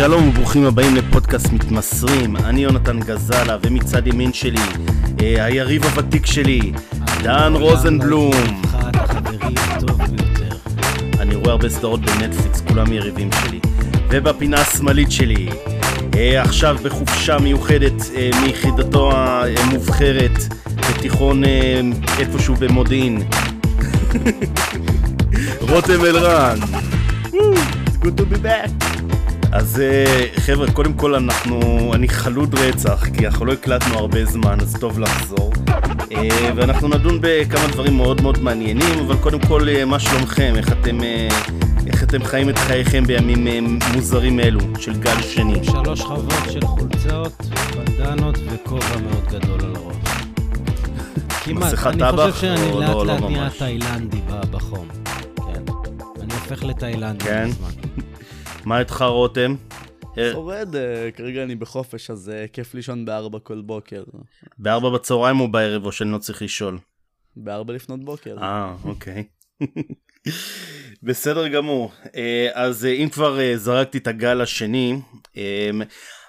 שלום וברוכים הבאים לפודקאסט מתמסרים, אני יונתן גזלה ומצד ימין שלי אה, היריב הוותיק שלי, דן רוזנבלום. אני רואה הרבה סדרות בנטפליקס, כולם יריבים שלי. ובפינה השמאלית שלי, אה, עכשיו בחופשה מיוחדת אה, מיחידתו המובחרת בתיכון אה, איפשהו במודיעין. רותם אלרן. It's good to be back. אז אה, חבר'ה, קודם כל אנחנו, אני חלוד רצח, כי אנחנו לא הקלטנו הרבה זמן, אז טוב לחזור. אה, ואנחנו נדון בכמה דברים מאוד מאוד מעניינים, אבל קודם כל, אה, מה שלומכם? איך אתם, איך אתם חיים את חייכם בימים מוזרים אלו של גל שני? שלוש שכבות של חולצות, בנדנות וכובע מאוד גדול על הראש. כמעט, אני חושב שאני לאט לא- לא לאט נהיה? תאילנדי בחום. כן. אני הופך לתאילנדי כן? בזמן. מה איתך רותם? אה, שורד, אה, כרגע אני בחופש, אז אה, כיף לישון בארבע כל בוקר. בארבע בצהריים או בערב, או שאני לא צריך לשאול? בארבע לפנות בוקר. אה, אוקיי. בסדר גמור. אז אם כבר זרקתי את הגל השני,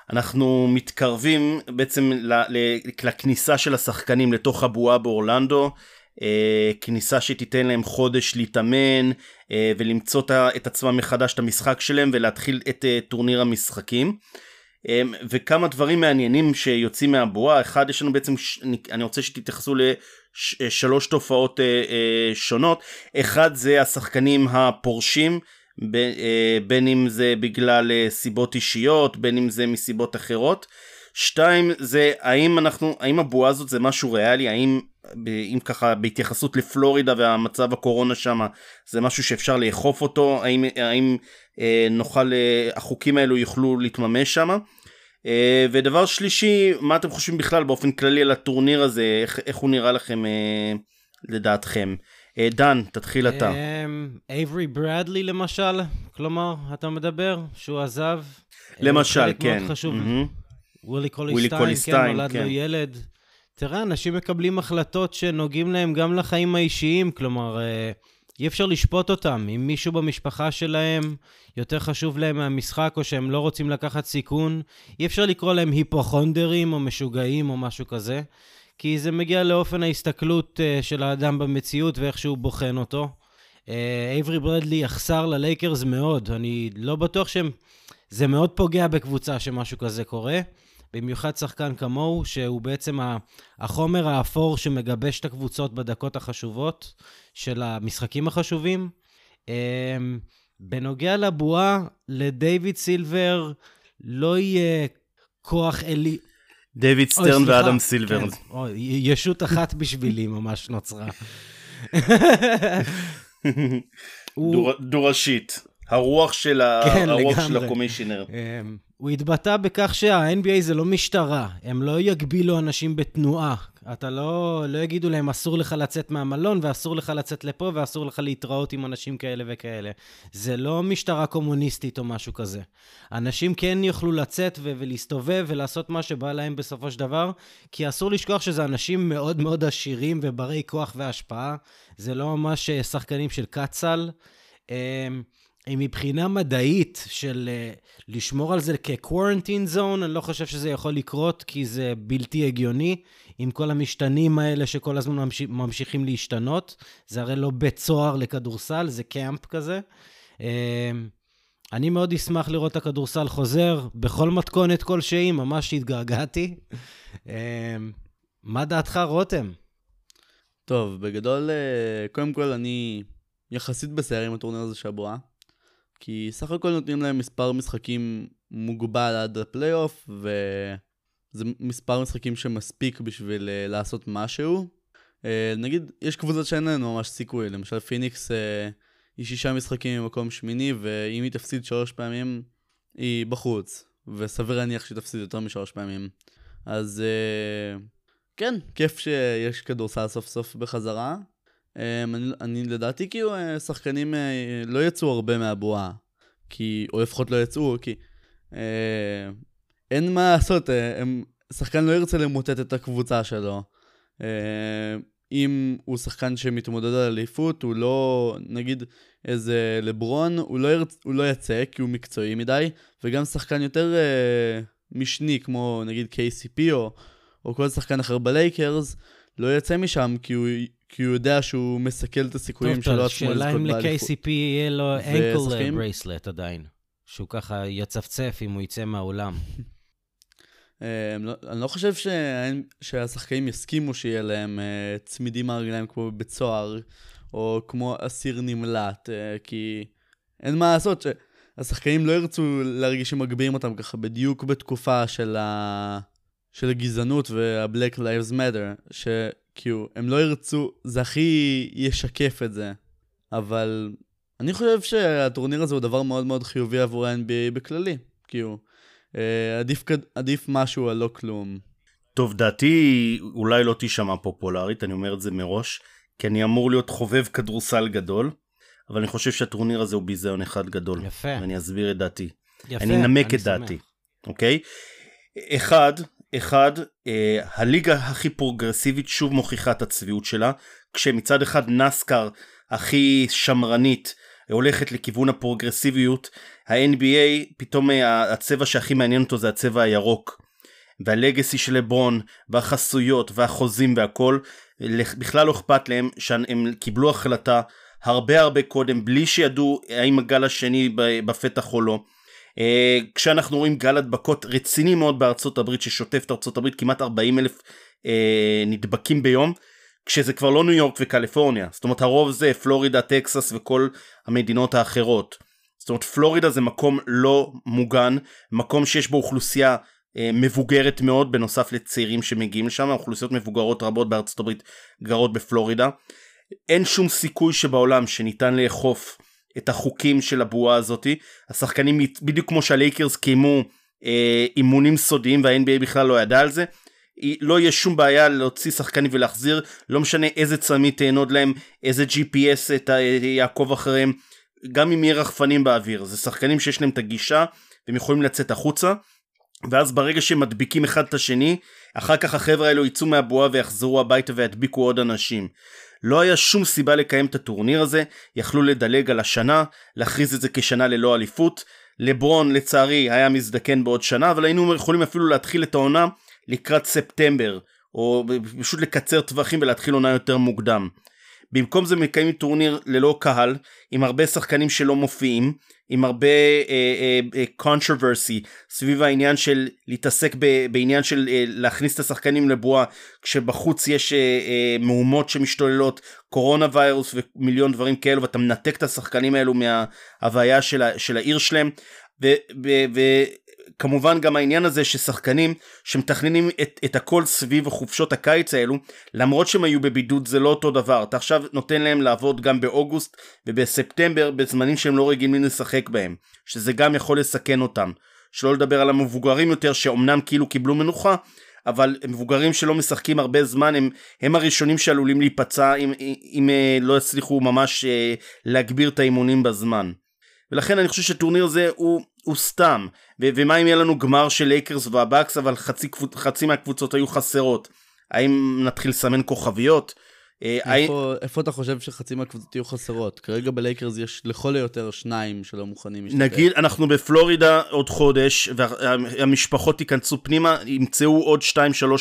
אנחנו מתקרבים בעצם לכניסה של השחקנים לתוך הבועה באורלנדו. אה, כניסה שתיתן להם חודש להתאמן אה, ולמצוא את עצמם מחדש את המשחק שלהם ולהתחיל את אה, טורניר המשחקים. וכמה דברים מעניינים שיוצאים מהבועה, אחד יש לנו בעצם, אני- רוצה שתתייחסו לשלוש תופעות שונות, אחד זה השחקנים הפורשים, בין אם זה בגלל סיבות אישיות, בין אם זה מסיבות אחרות, שתיים זה האם אנחנו, האם הבועה הזאת זה משהו ריאלי, האם אם ככה בהתייחסות לפלורידה והמצב הקורונה שם זה משהו שאפשר לאכוף אותו, האם, האם אה, נוכל, אה, החוקים האלו יוכלו להתממש שם. אה, ודבר שלישי, מה אתם חושבים בכלל באופן כללי על הטורניר הזה, איך, איך הוא נראה לכם אה, לדעתכם? אה, דן, תתחיל אתה. אמ, אייברי ברדלי למשל, כלומר, אתה מדבר שהוא עזב. אה, למשל, כן. חשוב. מהמם. ווילי קוליסטיין, כן, נולד כן. לו ילד. תראה, אנשים מקבלים החלטות שנוגעים להם גם לחיים האישיים, כלומר, אה, אי אפשר לשפוט אותם. אם מישהו במשפחה שלהם יותר חשוב להם מהמשחק, או שהם לא רוצים לקחת סיכון, אי אפשר לקרוא להם היפוכונדרים או משוגעים או משהו כזה, כי זה מגיע לאופן ההסתכלות אה, של האדם במציאות ואיך שהוא בוחן אותו. אייברי ברדלי יחסר ללייקרס מאוד, אני לא בטוח שהם... זה מאוד פוגע בקבוצה שמשהו כזה קורה. במיוחד שחקן כמוהו, שהוא בעצם החומר האפור שמגבש את הקבוצות בדקות החשובות של המשחקים החשובים. אמ, בנוגע לבועה, לדייוויד סילבר לא יהיה כוח אלי... דיוויד אוי, סטרן. ואדם סילבר. כן, אוי, ישות אחת בשבילי ממש נוצרה. הוא- דור- דורשית. הרוח של, ה... כן, הרוח של. הקומישיונר. אמ, הוא התבטא בכך שה-NBA זה לא משטרה, הם לא יגבילו אנשים בתנועה. אתה לא, לא יגידו להם אסור לך לצאת מהמלון ואסור לך לצאת לפה ואסור לך להתראות עם אנשים כאלה וכאלה. זה לא משטרה קומוניסטית או משהו כזה. אנשים כן יוכלו לצאת ו- ולהסתובב ולעשות מה שבא להם בסופו של דבר, כי אסור לשכוח שזה אנשים מאוד מאוד עשירים וברי כוח והשפעה. זה לא ממש אה, שחקנים של קצ"ל. אמ, מבחינה מדעית של אה, לשמור על זה כ-quarantine zone, אני לא חושב שזה יכול לקרות, כי זה בלתי הגיוני, עם כל המשתנים האלה שכל הזמן ממש... ממשיכים להשתנות. זה הרי לא בית סוהר לכדורסל, זה קמפ כזה. אה, אני מאוד אשמח לראות את הכדורסל חוזר בכל מתכונת כלשהי, ממש התגעגעתי. אה, מה דעתך, רותם? טוב, בגדול, אה, קודם כל אני יחסית בסדר עם הטורניר הזה של הבועה. כי סך הכל נותנים להם מספר משחקים מוגבל עד הפלייאוף, וזה מספר משחקים שמספיק בשביל אה, לעשות משהו. אה, נגיד, יש קבוצות שאין להן ממש סיכוי, למשל פיניקס אה, היא שישה משחקים ממקום שמיני, ואם היא תפסיד שלוש פעמים, היא בחוץ. וסביר להניח שהיא תפסיד יותר משלוש פעמים. אז אה, כן, כיף שיש כדורסל סוף סוף בחזרה. אה, אני, אני לדעתי כאילו אה, שחקנים אה, לא יצאו הרבה מהבועה. כי, או לפחות לא יצאו, כי אה, אין מה לעשות, הם, שחקן לא ירצה למוטט את הקבוצה שלו. אם הוא שחקן שמתמודד על אליפות, הוא לא, נגיד, איזה לברון, הוא לא, ירצ... הוא לא יצא כי הוא מקצועי מדי, וגם שחקן יותר אה, משני, כמו נגיד KCP או, או כל שחקן אחר בלייקרס, לא יצא משם כי הוא, כי הוא יודע שהוא מסכל את הסיכויים שלו עצמו לזכות באליפות. באליפות. שאלה אם ל-KCP יהיה לו אנקל? ברייסלט עדיין. שהוא ככה יצפצף אם הוא יצא מהאולם. אה, לא, אני לא חושב שהשחקנים יסכימו שיהיה להם אה, צמידים מהרגליים כמו בבית סוהר, או כמו אסיר נמלט, אה, כי אין מה לעשות, שהשחקנים לא ירצו להרגיש שמגביהים אותם ככה בדיוק בתקופה של, ה... של הגזענות וה-Black Lives Matter, שכאילו, הם לא ירצו, זה הכי ישקף את זה. אבל אני חושב שהטורניר הזה הוא דבר מאוד מאוד חיובי עבור ה-NBA בכללי, כאילו. אה, עדיף, עדיף משהו על לא כלום. טוב, דעתי אולי לא תישמע פופולרית, אני אומר את זה מראש, כי אני אמור להיות חובב כדורסל גדול, אבל אני חושב שהטורניר הזה הוא ביזיון אחד גדול. יפה. ואני אסביר את דעתי. יפה, אני אנמק את שמח. דעתי, אוקיי? אחד, אחד, אה, הליגה הכי פרוגרסיבית שוב מוכיחה את הצביעות שלה, כשמצד אחד נסקר הכי שמרנית הולכת לכיוון הפרוגרסיביות, ה-NBA פתאום אה, הצבע שהכי מעניין אותו זה הצבע הירוק. והלגסי של לברון והחסויות והחוזים והכל בכלל לא אכפת להם שהם קיבלו החלטה הרבה הרבה קודם בלי שידעו האם הגל השני בפתח או לא. אה, כשאנחנו רואים גל הדבקות רציני מאוד בארצות הברית ששוטף את ארצות הברית כמעט 40 אלף אה, נדבקים ביום כשזה כבר לא ניו יורק וקליפורניה זאת אומרת הרוב זה פלורידה טקסס וכל המדינות האחרות. זאת אומרת פלורידה זה מקום לא מוגן מקום שיש בו אוכלוסייה אה, מבוגרת מאוד בנוסף לצעירים שמגיעים לשם אוכלוסיות מבוגרות רבות בארצות הברית גרות בפלורידה. אין שום סיכוי שבעולם שניתן לאכוף את החוקים של הבועה הזאתי השחקנים בדיוק כמו שהלייקרס קיימו אה, אימונים סודיים וה-NBA בכלל לא ידע על זה. לא יהיה שום בעיה להוציא שחקנים ולהחזיר. לא משנה איזה צמיד תענוד להם איזה GPS ת- יעקוב אחריהם. גם אם יהיה רחפנים באוויר. זה שחקנים שיש להם את הגישה והם יכולים לצאת החוצה. ואז ברגע שהם מדביקים אחד את השני אחר כך החבר'ה האלו יצאו מהבועה ויחזרו הביתה וידביקו עוד אנשים לא היה שום סיבה לקיים את הטורניר הזה, יכלו לדלג על השנה, להכריז את זה כשנה ללא אליפות. לברון לצערי היה מזדקן בעוד שנה, אבל היינו יכולים אפילו להתחיל את העונה לקראת ספטמבר, או פשוט לקצר טווחים ולהתחיל עונה יותר מוקדם. במקום זה מקיימים טורניר ללא קהל, עם הרבה שחקנים שלא מופיעים, עם הרבה אה, אה, controversy סביב העניין של להתעסק ב, בעניין של אה, להכניס את השחקנים לבועה כשבחוץ יש אה, אה, מהומות שמשתוללות קורונה ויירוס ומיליון דברים כאלו ואתה מנתק את השחקנים האלו מההוויה של, של העיר שלהם וכמובן גם העניין הזה ששחקנים שמתכננים את, את הכל סביב חופשות הקיץ האלו למרות שהם היו בבידוד זה לא אותו דבר אתה עכשיו נותן להם לעבוד גם באוגוסט ובספטמבר בזמנים שהם לא רגילים לשחק בהם שזה גם יכול לסכן אותם שלא לדבר על המבוגרים יותר שאומנם כאילו קיבלו מנוחה אבל מבוגרים שלא משחקים הרבה זמן הם, הם הראשונים שעלולים להיפצע אם, אם אה, לא יצליחו ממש אה, להגביר את האימונים בזמן. ולכן אני חושב שטורניר זה הוא, הוא סתם ו- ומה אם יהיה לנו גמר של לייקרס והבקס אבל חצי, קבוצ- חצי מהקבוצות היו חסרות האם נתחיל לסמן כוכביות? אה, איפה, איפה אתה חושב שחצי מהקבוצות יהיו חסרות? כרגע בלייקרס יש לכל היותר שניים שלא מוכנים להשתתף. נגיד אנחנו בפלורידה עוד חודש והמשפחות ייכנסו פנימה ימצאו עוד 2-3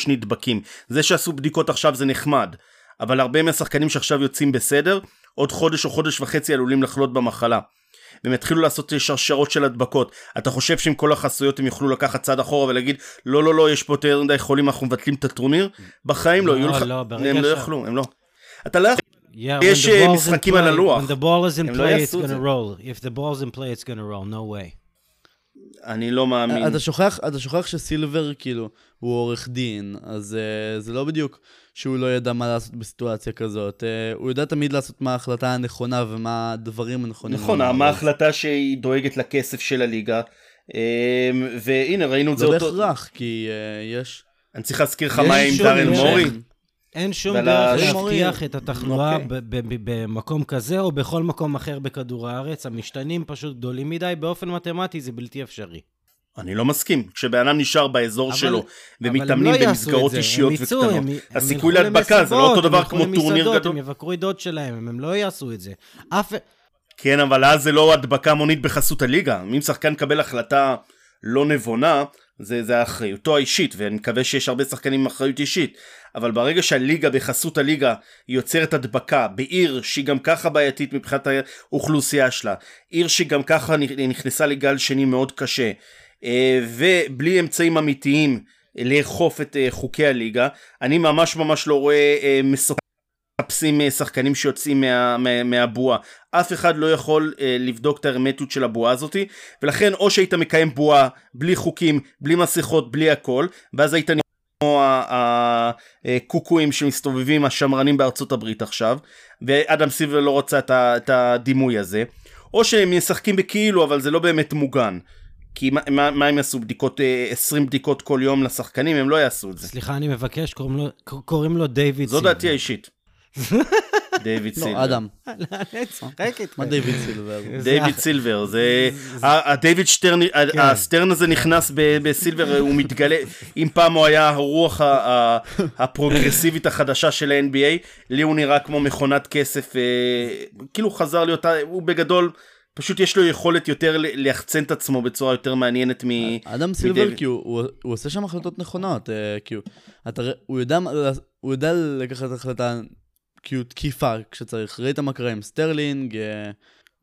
נדבקים זה שעשו בדיקות עכשיו זה נחמד אבל הרבה מהשחקנים שעכשיו יוצאים בסדר עוד חודש או חודש וחצי עלולים לחלות במחלה והם יתחילו לעשות שרשרות של הדבקות אתה חושב שעם כל החסויות הם יוכלו לקחת צעד אחורה ולהגיד לא לא לא יש פה יותר מדי חולים אנחנו מבטלים את הטורניר בחיים לא, לא, לך לא, ברגע הם לא ש- יכלו הם לא אתה לא יכול Yeah, יש, אה, משחקים על play- הלוח. When the ball is in לא play, it's יעשו את gonna זה. roll. If the ball's in play, it's gonna roll. No way. אני לא מאמין אתה שוכח, אתה שוכח שסילבר כאילו הוא עורך דין, אז uh, זה לא בדיוק שהוא לא ידע מה לעשות בסיטואציה כזאת. Uh, הוא יודע תמיד לעשות מה ההחלטה הנכונה ומה הדברים הנכונים. נכון, מה ההחלטה שהיא דואגת לכסף של הליגה אמ, והנה ראינו את זה לא אותו, בהכרח, כי uh, יש... אני צריך להזכיר לך מה עם דארן. מורי, אין שום דרך להבטיח את התחלואה אוקיי. ב- ב- ב- במקום כזה או בכל מקום אחר בכדור הארץ. המשתנים פשוט גדולים מדי, באופן מתמטי זה בלתי אפשרי. אני לא מסכים. כשבן אדם נשאר באזור אבל- שלו ומתאמנים הם לא יעשו במסגרות אישיות הם יצאו, וקטנות, הם- הם הסיכוי להדבקה זה לא אותו דבר כמו טורניר גדול. הם יבקרו את דוד שלהם, הם לא יעשו את זה. אף... כן, אבל אז זה לא הדבקה המונית בחסות הליגה. אם שחקן מקבל החלטה לא נבונה, זה, זה אחריותו האישית, ואני מקווה שיש הרבה שחקנים עם אחריות אישית. אבל ברגע שהליגה, בחסות הליגה, יוצרת הדבקה בעיר שהיא גם ככה בעייתית מבחינת האוכלוסייה שלה, עיר שגם ככה נכנסה לגל שני מאוד קשה, אה, ובלי אמצעים אמיתיים לאכוף את אה, חוקי הליגה, אני ממש ממש לא רואה אה, מסוק... מחפשים אה, שחקנים שיוצאים מה, מה, מהבועה. אף אחד לא יכול אה, לבדוק את ההרמטיות של הבועה הזאתי, ולכן או שהיית מקיים בועה בלי חוקים, בלי מסכות, בלי הכל, ואז היית נראה כמו הקוקואים שמסתובבים, השמרנים בארצות הברית עכשיו, ואדם סילבר לא רוצה את, ה, את הדימוי הזה, או שהם משחקים בכאילו, אבל זה לא באמת מוגן. כי מה, מה, מה הם יעשו? בדיקות, אה, 20 בדיקות כל יום לשחקנים? הם לא יעשו את זה. סליחה, אני מבקש, קוראים לו, קוראים לו דיוויד זו דעתי האישית. דיוויד סילבר. לא, אדם. אני צוחק איתך. מה דיוויד סילבר? דיוויד סילבר, זה... הדיוויד שטרן, הסטרן הזה נכנס בסילבר, הוא מתגלה, אם פעם הוא היה הרוח הפרוגרסיבית החדשה של ה-NBA, לי הוא נראה כמו מכונת כסף, אה, כאילו חזר להיות, הוא בגדול, פשוט יש לו יכולת יותר ליחצן את עצמו בצורה יותר מעניינת מ... אדם סילבר, כי הוא, הוא, הוא עושה שם החלטות נכונות, אה, כי הוא, אתה, ר- הוא, יודע, מה- הוא יודע לקחת החלטה, כאילו תקיפה כשצריך. ראית מה קרה עם סטרלינג, אה,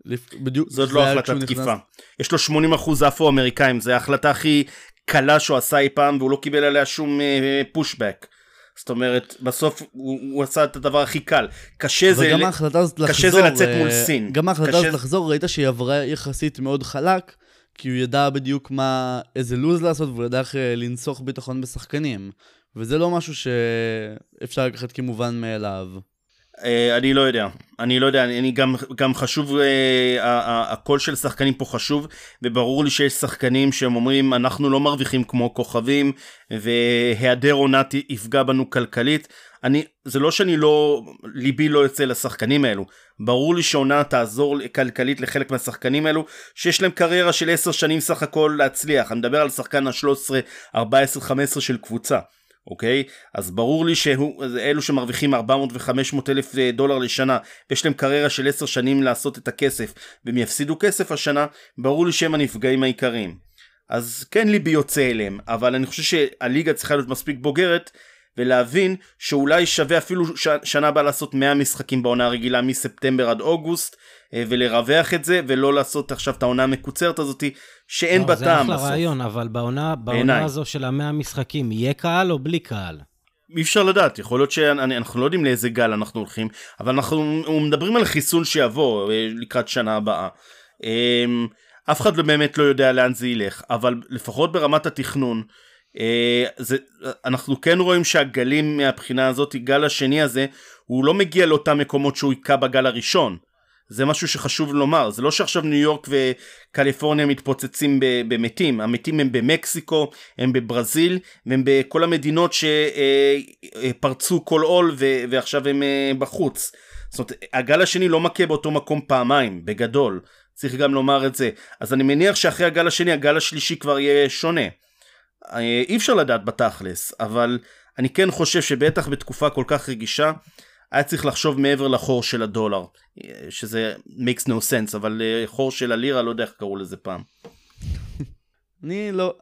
לפ, בדיוק, זאת לא כשהוא תקיפה. נכנס- יש לו 80% אפרו-אמריקאים, זו ההחלטה הכי קלה שהוא עשה אי פעם, והוא לא קיבל עליה שום pushback. זאת אומרת, בסוף הוא, הוא עשה את הדבר הכי קל. קשה זה... ל- לחזור, קשה זה לצאת אה, מול סין. גם ההחלטה קשה הזאת לחזור, ראית שהיא עברה יחסית מאוד חלק, כי הוא ידע בדיוק מה, איזה לוז לעשות, והוא ידע איך אה, לנסוך ביטחון בשחקנים. וזה לא משהו שאפשר לקחת כמובן מאליו. אה, אני לא יודע, אני לא יודע, אני גם, גם חשוב, אה, הקול של שחקנים פה חשוב, וברור לי שיש שחקנים שהם אומרים אנחנו לא מרוויחים כמו כוכבים, והיעדר עונת יפגע בנו כלכלית. אני, זה לא שאני לא, ליבי לא יוצא לשחקנים האלו, ברור לי שעונה תעזור כלכלית לחלק מהשחקנים האלו, שיש להם קריירה של 10 שנים סך הכל להצליח, אני מדבר על שחקן ה-13, 14, 15 של קבוצה. אוקיי? אז ברור לי שאלו שמרוויחים 400 ו-500 אלף אה, דולר לשנה, ויש להם קריירה של 10 שנים לעשות את הכסף, והם יפסידו כסף השנה, ברור לי שהם הנפגעים העיקריים. אז כן ליבי יוצא אליהם, אבל אני חושב שהליגה צריכה להיות מספיק בוגרת, ולהבין שאולי שווה אפילו ש... שנה הבאה לעשות 100 משחקים בעונה הרגילה מספטמבר עד אוגוסט, ולרווח את זה, ולא לעשות עכשיו את העונה המקוצרת הזאתי, שאין בה זה טעם אחלה בסוף. רעיון, אבל בעונה. בעונה הזו של המאה משחקים, יהיה קהל או בלי קהל? אי אפשר לדעת, יכול להיות שאנחנו לא יודעים לאיזה גל אנחנו הולכים, אבל אנחנו מדברים על חיסון שיבוא אה, לקראת שנה הבאה. אמ, אף אחד לא באמת לא יודע לאן זה ילך, אבל לפחות ברמת התכנון, אה, זה, אנחנו כן רואים שהגלים מהבחינה הזאת, גל השני הזה, הוא לא מגיע לאותם מקומות שהוא היכה בגל הראשון. זה משהו שחשוב לומר, זה לא שעכשיו ניו יורק וקליפורניה מתפוצצים במתים, המתים הם במקסיקו, הם בברזיל, והם בכל המדינות שפרצו כל עול ועכשיו הם אה, בחוץ. זאת אומרת, הגל השני לא מכה באותו מקום פעמיים, בגדול. צריך גם לומר את זה. אז אני מניח שאחרי הגל השני, הגל השלישי כבר יהיה שונה. אה, אי אפשר לדעת בתכלס, אבל אני כן חושב שבטח בתקופה כל כך רגישה, היה צריך לחשוב מעבר לחור של הדולר, שזה makes no sense, אבל אה, חור של הלירה, לא יודע איך קראו לזה פעם. אני לא,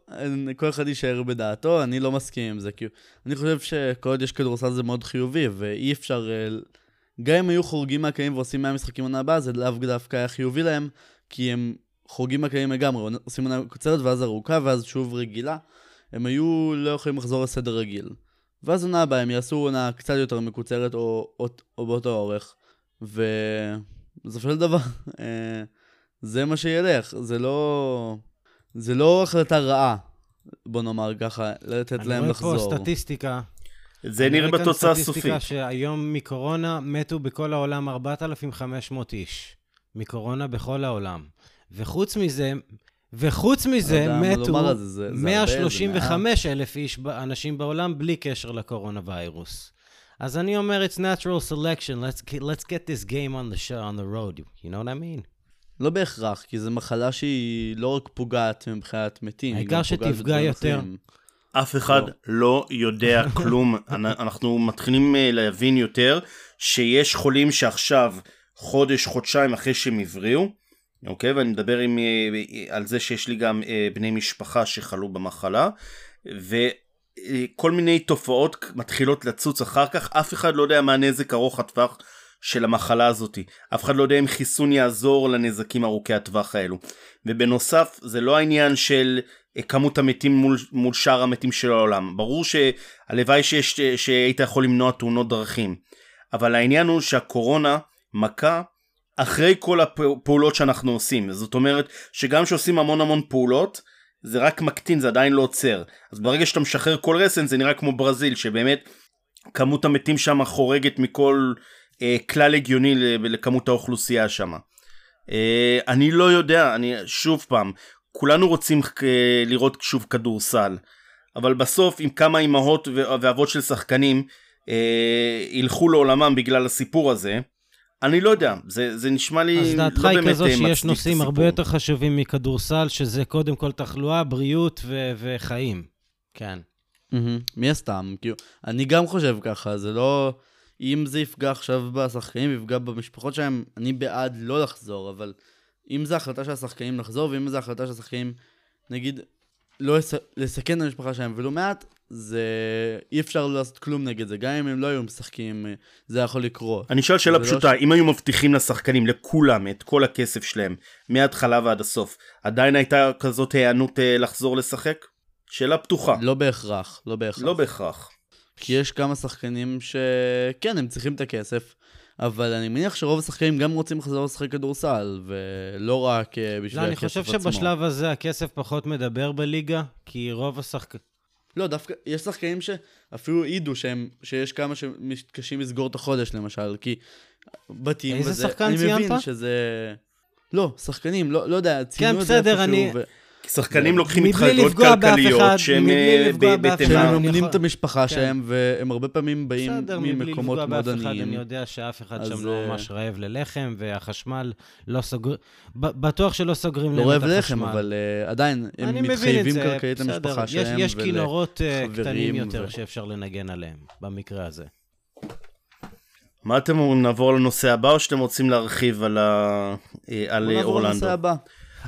כל אחד יישאר בדעתו, אני לא מסכים עם זה, כי אני חושב שכל עוד יש כדורסל זה מאוד חיובי, ואי אפשר, אה, גם אם היו חורגים מהקיים ועושים 100 משחקים עונה הבאה, זה לאו דווקא היה חיובי להם, כי הם חורגים מהקיים לגמרי, עושים עונה קוצרת ואז ארוכה ואז שוב רגילה, הם היו לא יכולים לחזור לסדר רגיל. ואז עונה הבאה הם יעשו עונה קצת יותר מקוצרת או, או, או באותו אורך, ובסופו של דבר, אה, זה מה שילך, זה לא... זה לא החלטה רעה, בוא נאמר ככה, לתת להם אני לחזור. רואה פה סטטיסטיקה. זה אני נראה רואה כאן בתוצאה סטטיסטיקה הסופית. שהיום מקורונה מתו בכל העולם 4,500 איש. מקורונה בכל העולם. וחוץ מזה, וחוץ מזה לא מתו לומר על זה, זה- זה הרבה, זה 135 אלף איש, אנשים בעולם בלי קשר לקורונה ויירוס. אז אני אומר, it's natural selection, let's, get- let's get this game on the show, on the road, you know what I mean? לא בהכרח, כי זו מחלה שהיא לא רק פוגעת מבחינת מתים, היא גם העיקר פוגעת שתפגע יותר. אף אחד לא. לא יודע כלום. אנ- אנחנו מתחילים אה, להבין יותר שיש חולים שעכשיו, חודש, חודשיים אחרי שהם הבריאו, אוקיי? ואני מדבר עם, אה, על זה שיש לי גם אה, בני משפחה שחלו במחלה, וכל מיני תופעות מתחילות לצוץ אחר כך, אף אחד לא יודע מה הנזק ארוך הטווח של המחלה הזאתי. אף אחד לא יודע אם חיסון יעזור לנזקים ארוכי הטווח האלו. ובנוסף, זה לא העניין של אה, כמות המתים מול, מול שאר המתים של העולם. ברור שהלוואי שהיית יכול למנוע תאונות דרכים. אבל העניין הוא שהקורונה מכה אחרי כל הפעולות שאנחנו עושים. זאת אומרת שגם כשעושים המון המון פעולות, זה רק מקטין, זה עדיין לא עוצר. אז ברגע שאתה משחרר כל רסן זה נראה כמו ברזיל, שבאמת כמות המתים שם חורגת מכל אה, כלל הגיוני לכמות האוכלוסייה שם. אה, אני לא יודע, אני שוב פעם, כולנו רוצים אה, לראות שוב כדורסל, אבל בסוף עם כמה אימהות ואבות של שחקנים אה, ילכו לעולמם בגלל הסיפור הזה, אני לא יודע, זה, זה נשמע לי אז לא דעתך באמת היא כזו אה, שיש מצדיק את נושאים הרבה הסיפור. יותר חשובים מכדורסל, שזה קודם כל תחלואה, בריאות ו- וחיים. כן. מהמם, מי הסתם, כאילו, אני גם חושב ככה, זה לא... אם זה יפגע עכשיו בשחקנים, יפגע במשפחות שלהם, אני בעד לא לחזור, אבל אם זו החלטה של השחקנים לחזור, ואם זו החלטה של השחקנים, נגיד, לא לס... לסכן את המשפחה שלהם, ולא מעט, זה... אי אפשר לעשות כלום נגד זה, גם אם הם לא היו משחקים, זה יכול לקרות. אני שואל שאלה לא פשוטה, אם היו מבטיחים לשחקנים, לכולם, את כל הכסף שלהם, מההתחלה ועד הסוף, עדיין הייתה כזאת היענות אה, לחזור לשחק? שאלה פתוחה. לא בהכרח, לא בהכרח. לא בהכרח. כי יש כמה שחקנים שכן, הם צריכים את הכסף, אבל אני מניח שרוב השחקנים גם רוצים לחזור לשחק כדורסל, ולא רק אה, בשביל לא, אני הכסף חושב עצמו. שבשלב הזה הכסף פחות מדבר בליגה, כי רוב השחק... לא, דווקא, יש שחקנים שאפילו העידו שהם, שיש כמה שמתקשים לסגור את החודש, למשל, כי בתים איזה וזה, שחקן אני ציינת? מבין שזה... לא, שחקנים, לא, לא יודע, ציינו את זה כן, בסדר, איפשהו, אני- ו... כי שחקנים לוקחים מבלי התחייבויות כלכליות שהם אה, בתימן. שהם אני מממנים את המשפחה כן. שלהם, והם הרבה פעמים באים בסדר, מבלי ממקומות לפגוע מאוד באף אחד, עניים. אני יודע שאף אחד שם לא אה, ממש רעב ללחם, והחשמל לא סוגר... בטוח שלא סוגרים לא להם רעב את לחם, החשמל. אבל uh, עדיין, הם אני מבין את מתחייבים כלכלית. למשפחה יש- שלהם. יש כינורות אה, קטנים יותר שאפשר לנגן עליהם, במקרה הזה. מה אתם אומרים, נעבור לנושא הבא או שאתם רוצים להרחיב על. אה, אה, נעבור אורלנדו? לנושא הבא.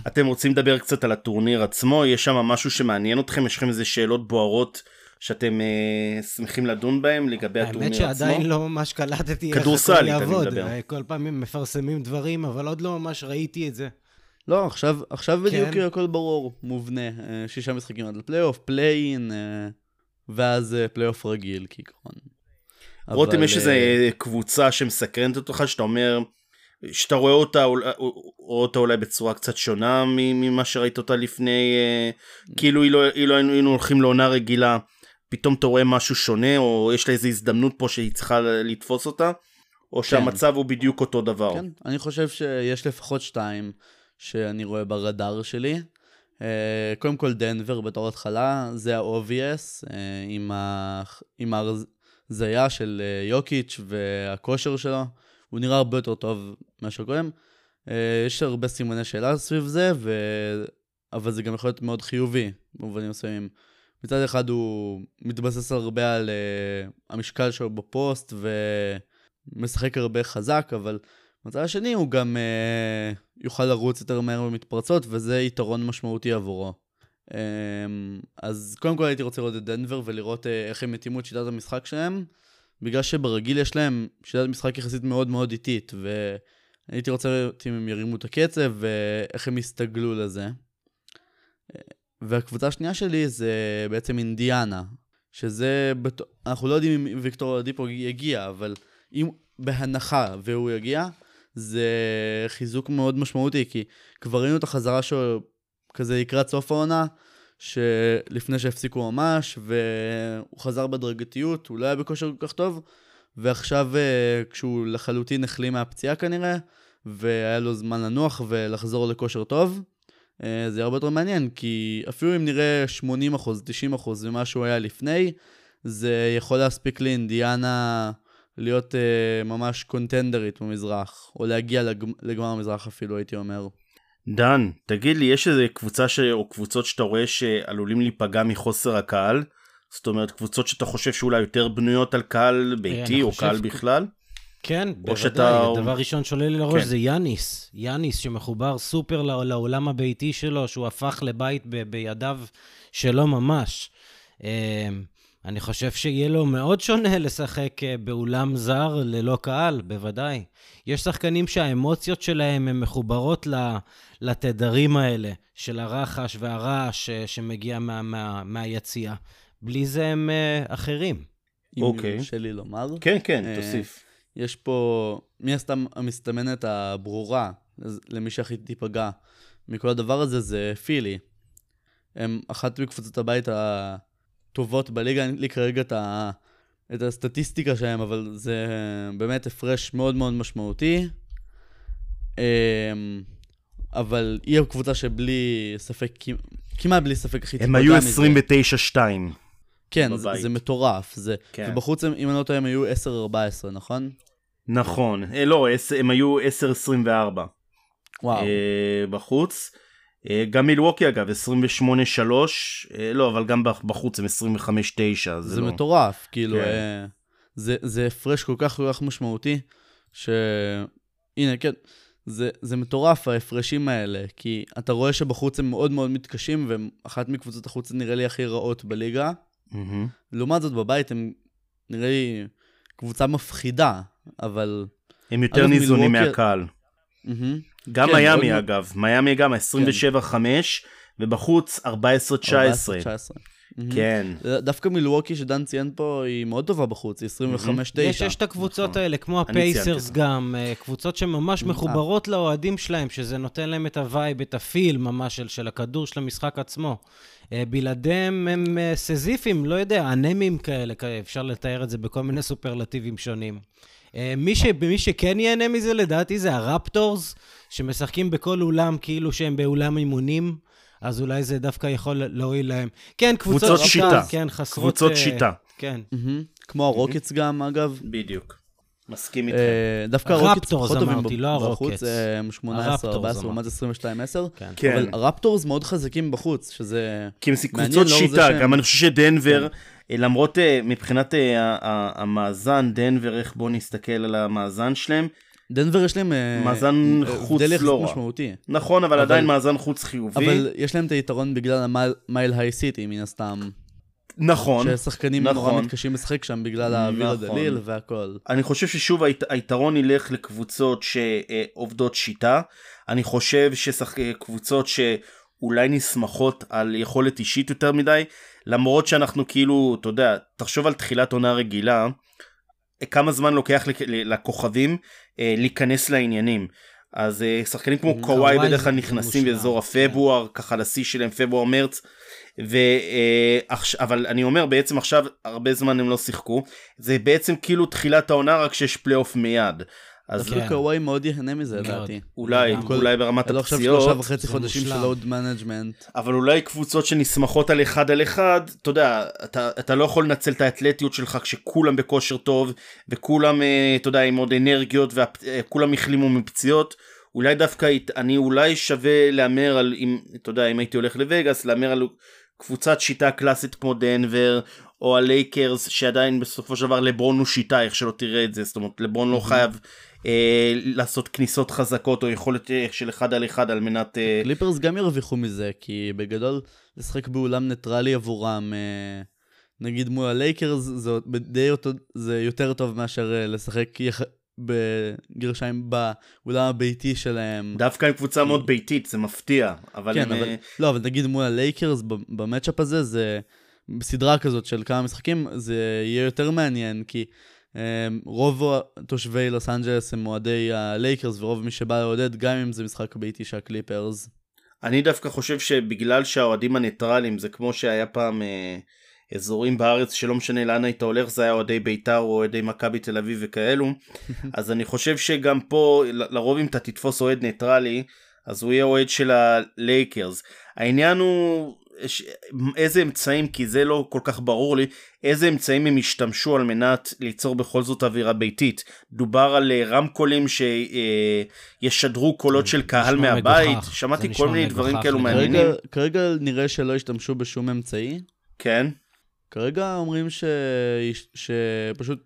אתם רוצים לדבר קצת על הטורניר עצמו? יש שם משהו שמעניין אתכם? יש לכם איזה שאלות בוערות שאתם אה, שמחים לדון בהם לגבי האמת הטורניר עצמו? שעדיין לא ממש קלטתי איך כדורסלית, הכל אני יעבוד. מדבר. אה, כל פעם הם מפרסמים דברים, אבל עוד לא ממש ראיתי את זה. לא, עכשיו, עכשיו בדיוק כן. הכל ברור, מובנה. אה, שישה משחקים עד לפלייאוף, play-in, אה, ואז פלייאוף רגיל כעיקרון. רותם, אבל, יש איזה אה, קבוצה שמסקרנת אותך שאתה אומר, שאתה רואה אותה, רואה אותה אולי בצורה קצת שונה ממה שראית אותה לפני, אה, כאילו אילו אילו היינו היינו הולכים לעונה רגילה, פתאום אתה רואה משהו שונה, או יש לה איזו הזדמנות פה שהיא צריכה לתפוס אותה, או שהמצב הוא בדיוק אותו דבר. כן, אני חושב שיש לפחות שתיים שאני רואה ברדאר שלי. אה, קודם כל דנבר בתור התחלה, זה ה-obvious, אה, עם, ה... עם ההרזייה של יוקיץ' והכושר שלו. הוא נראה הרבה יותר טוב מאשר קודם. אה, יש הרבה סימני שאלה סביב זה, ו... אבל זה גם יכול להיות מאוד חיובי במובנים מסוימים. מצד אחד הוא מתבסס הרבה על uh, המשקל שלו בפוסט ומשחק הרבה חזק, אבל מצד השני הוא גם uh, יוכל לרוץ יותר מהר במתפרצות, וזה יתרון משמעותי עבורו. Um, אז קודם כל הייתי רוצה לראות את דנבר ולראות uh, איך הם יתאימו את שיטת המשחק שלהם, בגלל שברגיל יש להם שיטת משחק יחסית מאוד מאוד איטית, והייתי רוצה לראות אם הם ירימו את הקצב ואיך הם יסתגלו לזה. והקבוצה השנייה שלי זה בעצם אינדיאנה, שזה, בת... אנחנו לא יודעים אם ויקטור דיפו יגיע, אבל אם בהנחה והוא יגיע, זה חיזוק מאוד משמעותי, כי כבר ראינו את החזרה שלו כזה לקראת סוף העונה, שלפני שהפסיקו ממש, והוא חזר בהדרגתיות, הוא לא היה בכושר כל כך טוב, ועכשיו אה, כשהוא לחלוטין החלים מהפציעה כנראה, והיה לו זמן לנוח ולחזור לכושר טוב, אה, זה הרבה יותר מעניין, כי אפילו אם נראה 80 אחוז, 90 אחוז ממה שהוא היה לפני, זה יכול להספיק לאינדיאנה להיות uh, ממש קונטנדרית במזרח, או להגיע לג... לגמר המזרח אפילו, הייתי אומר. דן, תגיד לי, יש איזה קבוצה ש... או קבוצות שאתה רואה שעלולים להיפגע מחוסר הקהל? זאת אומרת, קבוצות שאתה חושב שאולי יותר בנויות על קהל ביתי או קהל בכלל? כן, בוודאי. שאתה... הדבר ראשון שעולה לי לראש כן. זה יאניס. יאניס שמחובר סופר לעולם הביתי שלו, שהוא הפך לבית ב... בידיו שלו ממש. אני חושב שיהיה לו מאוד שונה לשחק אה, באולם זר ללא קהל, בוודאי. יש שחקנים שהאמוציות שלהם הן מחוברות לתדרים האלה, של הרחש והרעש אה, שמגיע מה, מה, מהיציאה. בלי זה הם uh, אחרים. אוקיי. אם יורשה לי לומר. כן, כן, תוסיף. יש פה, מי הסתם המסתמנת הברורה למי שהכי תיפגע מכל הדבר הזה, זה פילי. הם אחת מקבוצות הבית ה... טובות בליגה, אין לי כרגע את, ה, את הסטטיסטיקה שלהם, אבל זה באמת הפרש מאוד מאוד משמעותי. אמ, אבל היא הקבוצה שבלי ספק, כמעט בלי ספק הכי הם היו 29-2. כן, זה, זה מטורף. זה, כן. ובחוץ, אם אני לא טועה, הם היו 10-14, נכון? נכון. אה, לא, הם היו 10-24. וואו. אה, בחוץ. אה, גם מילווקי אגב 28-3 אה, לא אבל גם בחוץ הם 25-9 זה, זה לא... מטורף כאילו כן. אה, זה זה הפרש כל כך כל כך משמעותי שהנה כן זה, זה מטורף ההפרשים האלה כי אתה רואה שבחוץ הם מאוד מאוד מתקשים ואחת מקבוצות החוץ נראה לי הכי רעות בליגה. Mm-hmm. לעומת זאת בבית הם נראה לי קבוצה מפחידה אבל הם יותר ניזונים מילווקי... מהקהל. Mm-hmm. גם כן, מיאמי מאוד... אגב, מיאמי גם 27-5 כן. ובחוץ 14-19. 14-19. כן. דווקא מלווקי שדן ציין פה היא מאוד טובה בחוץ, היא 25-9. יש, יש את הקבוצות נכון. האלה, כמו הפייסרס גם, אה, קבוצות שממש מחוברות לאוהדים שלהם, שזה נותן להם את ה vibe, את ה feel ממש של, של הכדור של המשחק עצמו. אה, בלעדיהם הם אה, סזיפים, לא יודע, אנמים כאלה, אפשר לתאר את זה בכל מיני סופרלטיבים שונים. מי, ש, מי שכן ייהנה מזה לדעתי זה הרפטורס, שמשחקים בכל אולם כאילו שהם באולם אימונים, אז אולי זה דווקא יכול להועיל להם. כן, קבוצות, קבוצות שיטה. כן, חסרות... קבוצות uh, שיטה. כן. Mm-hmm. כמו הרוקטס גם, אגב. בדיוק. מסכים איתך. Uh, דווקא הרוקטס פחות טובים לא בחוץ, הם 18, 14, לעומת 22, 10. כן. כן. אבל הרפטורס מאוד חזקים בחוץ, שזה כי הם קבוצות שיטה, גם אני חושב שדנבר, כן. למרות מבחינת המאזן, דנבר, איך בואו נסתכל על המאזן שלהם, דנבר יש להם אה, מאזן חוץ לא רע. משמעותי. נכון, אבל, אבל עדיין מאזן חוץ חיובי. אבל יש להם את היתרון בגלל המייל היי סיטי, מן הסתם. נכון. ששחקנים נכון. נורא מתקשים לשחק שם בגלל האוויר נכון. הדליל והכל. אני חושב ששוב הית, היתרון ילך לקבוצות שעובדות שיטה. אני חושב שקבוצות שאולי נסמכות על יכולת אישית יותר מדי, למרות שאנחנו כאילו, אתה יודע, תחשוב על תחילת עונה רגילה. כמה זמן לוקח לכוכבים אה, להיכנס לעניינים. אז אה, שחקנים כמו קוואי בדרך כלל נכנסים באזור הפברואר, ככה לשיא שלהם פברואר-מרץ. ו... אה, אבל אני אומר בעצם עכשיו הרבה זמן הם לא שיחקו זה בעצם כאילו תחילת העונה רק שיש פלייאוף מיד אז כן. קוואי מאוד ייהנה מזה לדעתי. אולי, אולי ברמת הפציעות. עכשיו שלושה וחצי חודשים של load management. אבל אולי קבוצות שנסמכות על אחד על אחד, אתה יודע, אתה, אתה לא יכול לנצל את האתלטיות שלך כשכולם בכושר טוב, וכולם, אה, אתה יודע, עם עוד אנרגיות, וכולם החלימו מפציעות. אולי דווקא אני אולי שווה להמר על, אם, אתה יודע, אם הייתי הולך לווגאס, להמר על קבוצת שיטה קלאסית כמו דנבר, או הלייקרס שעדיין בסופו של דבר לברון הוא שיטה איך שלא תראה את זה זאת אומרת לברון לא חייב אה, לעשות כניסות חזקות או יכולת אה, של אחד על אחד על מנת... אה... קליפרס גם ירוויחו מזה, כי בגדול לשחק באולם ניטרלי עבורם, אה, נגיד מול הלייקרס, זה, די, זה יותר טוב מאשר אה, לשחק יח... בגרשיים באולם הביתי שלהם. דווקא עם קבוצה מאוד ביתית, זה מפתיע. אבל כן, הם... אבל, אה, לא, אבל נגיד מול הלייקרס ב matchup הזה, זה בסדרה כזאת של כמה משחקים, זה יהיה יותר מעניין, כי רוב תושבי לוס אנג'לס הם אוהדי הלייקרס, ורוב מי שבא לעודד, גם אם זה משחק ביתי של הקליפרס. אני דווקא חושב שבגלל שהאוהדים הניטרלים זה כמו שהיה פעם אה, אזורים בארץ שלא משנה לאן היית הולך זה היה אוהדי בית"ר או אוהדי מכבי תל אביב וכאלו אז אני חושב שגם פה לרוב אם אתה תתפוס אוהד ניטרלי אז הוא יהיה אוהד של הלייקרס העניין הוא. איזה אמצעים, כי זה לא כל כך ברור לי, איזה אמצעים הם השתמשו על מנת ליצור בכל זאת אווירה ביתית. דובר על אה, רמקולים שישדרו קולות של קהל מהבית, מגוחך. שמעתי כל מיני דברים כאלו מעניינים. כרגע, כרגע נראה שלא השתמשו בשום אמצעי. כן. כרגע אומרים ש... שפשוט,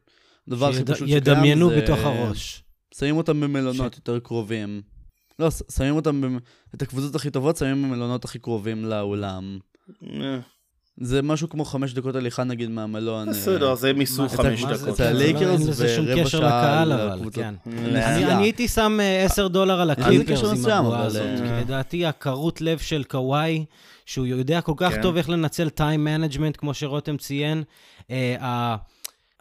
דבר הכי פשוט שקיים זה... ידמיינו בתוך הראש. שמים אותם במלונות ש... יותר קרובים. לא, שמים אותם, במ... את הקבוצות הכי טובות שמים במלונות הכי קרובים לאולם. אה. זה משהו כמו חמש דקות הליכה נגיד מהמלון. בסדר, זה מיסו חמש דקות. זה הלייקרס ורבע שעה לקבוצות. אני הייתי שם אה, עשר דולר על הקליפרס עם הבועה הזאת. אה, לדעתי הקרות לב של קוואי, שהוא יודע כל כך כן. טוב איך לנצל time management, כמו שרותם ציין.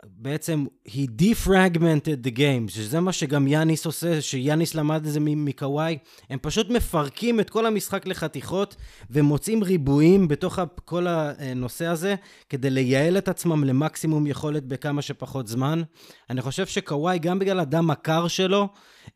בעצם, he defragmented the game, שזה מה שגם יאניס עושה, שיאניס למד את זה מקוואי. הם פשוט מפרקים את כל המשחק לחתיכות, ומוצאים ריבועים בתוך כל הנושא הזה, כדי לייעל את עצמם למקסימום יכולת בכמה שפחות זמן. אני חושב שקוואי, גם בגלל הדם הקר שלו,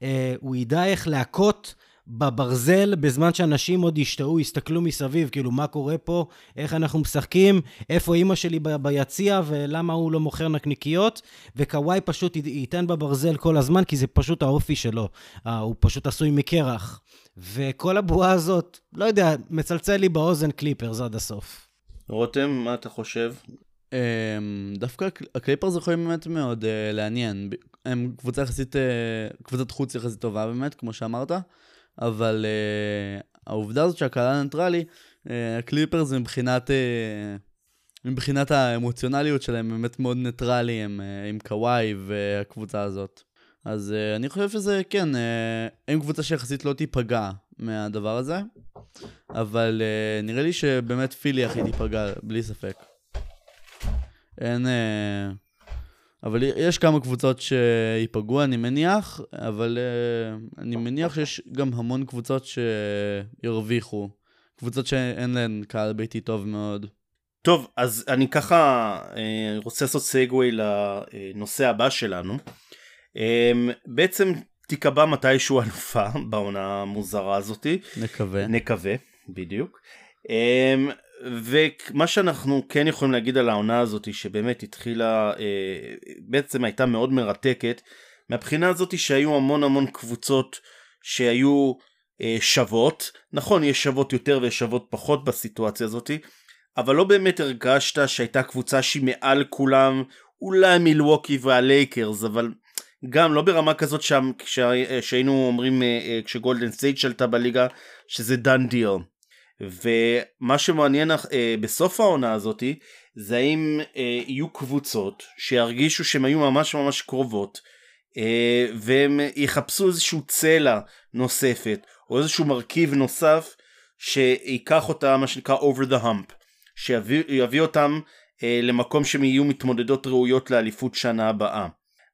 אה, הוא ידע איך להכות. בברזל, בזמן שאנשים עוד ישתאו, יסתכלו מסביב, כאילו, מה קורה פה, איך אנחנו משחקים, איפה אימא שלי ב- ביציע, ולמה הוא לא מוכר נקניקיות, וקוואי פשוט ייתן בברזל כל הזמן, כי זה פשוט האופי שלו. אה, הוא פשוט עשוי מקרח. וכל הבועה הזאת, לא יודע, מצלצל לי באוזן קליפרס עד הסוף. רותם, מה אתה חושב? Um, דווקא הקליפרס יכולים באמת מאוד uh, לעניין. הם קבוצה יחסית, uh, קבוצת חוץ יחסית טובה באמת, כמו שאמרת. אבל אה, העובדה הזאת שהקהל הניטרלי, אה, הקליפרס מבחינת, אה, מבחינת האמוציונליות שלהם באמת מאוד ניטרלי הם, אה, עם קוואי והקבוצה הזאת. אז אה, אני חושב שזה, כן, אה, הם קבוצה שיחסית לא תיפגע מהדבר הזה, אבל אה, נראה לי שבאמת פילי הכי תיפגע, בלי ספק. אין... אה, אבל יש כמה קבוצות שייפגעו, אני מניח, אבל אה, אני מניח שיש גם המון קבוצות שירוויחו. קבוצות שאין להן קהל ביתי טוב מאוד. טוב, אז אני ככה uh, רוצה לעשות סגווי לנושא הבא שלנו. Um, בעצם תיקבע מתישהו אלופה בעונה המוזרה הזאתי. נקווה. נקווה, בדיוק. Um, ומה שאנחנו כן יכולים להגיד על העונה הזאת שבאמת התחילה אה, בעצם הייתה מאוד מרתקת מהבחינה הזאת שהיו המון המון קבוצות שהיו אה, שוות. נכון יש שוות יותר ויש שוות פחות בסיטואציה הזאת אבל לא באמת הרגשת שהייתה קבוצה שהיא מעל כולם אולי מילווקי והלייקרס אבל גם לא ברמה כזאת שם כשהיינו אומרים אה, כשגולדן סטייט שלטה בליגה שזה done deal ומה שמעניין אה, בסוף העונה הזאתי זה האם אה, יהיו קבוצות שירגישו שהן היו ממש ממש קרובות אה, והם יחפשו איזשהו צלע נוספת או איזשהו מרכיב נוסף שיקח אותה מה שנקרא over the hump שיביא אותם אה, למקום שהם יהיו מתמודדות ראויות לאליפות שנה הבאה.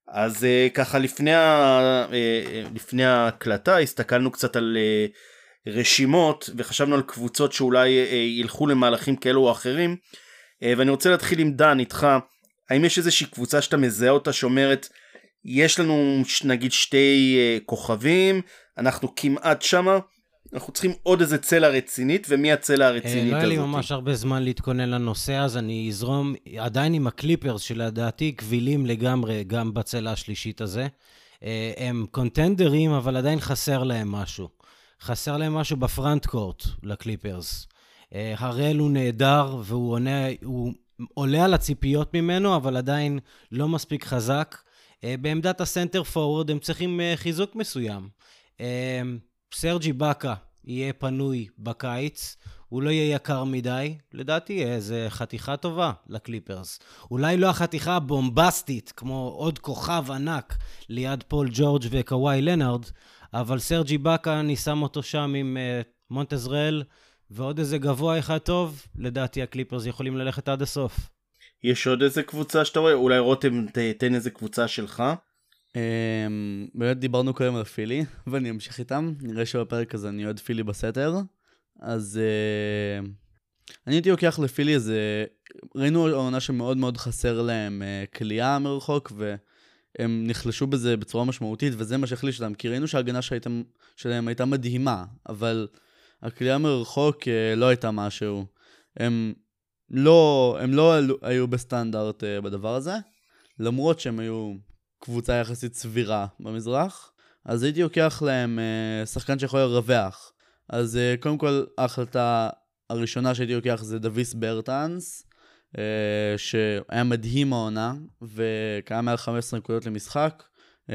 אז אה, ככה לפני, ה, אה, אה לפני ההקלטה הסתכלנו קצת על אה, רשימות וחשבנו על קבוצות שאולי אה, ילכו למהלכים כאלו או אחרים אה, ואני רוצה להתחיל עם דן איתך האם יש איזושהי קבוצה שאתה מזהה אותה שאומרת יש לנו נגיד שתי אה, כוכבים אנחנו כמעט שמה אנחנו צריכים עוד איזה צלע רצינית, ומי הצלע הרצינית הזאת? לא היה לי ממש הרבה זמן להתכונן לנושא, אז אני אזרום עדיין עם הקליפרס, שלדעתי קבילים לגמרי גם בצלע השלישית הזה. הם קונטנדרים, אבל עדיין חסר להם משהו. חסר להם משהו בפרנט קורט לקליפרס. אה, הראל הוא נהדר והוא עונה, הוא עולה על הציפיות ממנו, אבל עדיין לא מספיק חזק. אה, בעמדת ה center forward הם צריכים אה, חיזוק מסוים. סרג' איבאקה יהיה פנוי בקיץ, הוא לא יהיה יקר מדי, לדעתי איזה חתיכה טובה לקליפרס. אולי לא החתיכה הבומבסטית, כמו עוד כוכב ענק ליד פול ג'ורג' וקוואי לנארד, אבל סרג'י באקה, אני שם אותו שם עם uh, מונטזרל, ועוד איזה גבוה אחד טוב, לדעתי הקליפרס יכולים ללכת עד הסוף. יש עוד איזה קבוצה שאתה רואה? אולי רותם תתן איזה קבוצה שלך? Um, באמת דיברנו קודם על פילי, ואני אמשיך איתם. נראה שבפרק הזה אני אוהד פילי בסתר. אז uh, אני הייתי לוקח לפילי איזה... ראינו עונה שמאוד מאוד חסר להם uh, כליאה מרחוק, ו... הם נחלשו בזה בצורה משמעותית, וזה מה שהחליש אותם, כי ראינו שההגנה שהייתם, שלהם הייתה מדהימה, אבל הקליעה מרחוק אה, לא הייתה משהו. הם לא, הם לא היו בסטנדרט uh, בדבר הזה, למרות שהם היו קבוצה יחסית סבירה במזרח, אז הייתי לוקח להם uh, שחקן שיכול לרווח. אז קודם כל, ההחלטה הראשונה שהייתי לוקח זה דוויס ברטאנס, שהיה מדהים העונה, וקיים מעל 15 נקודות למשחק, uh,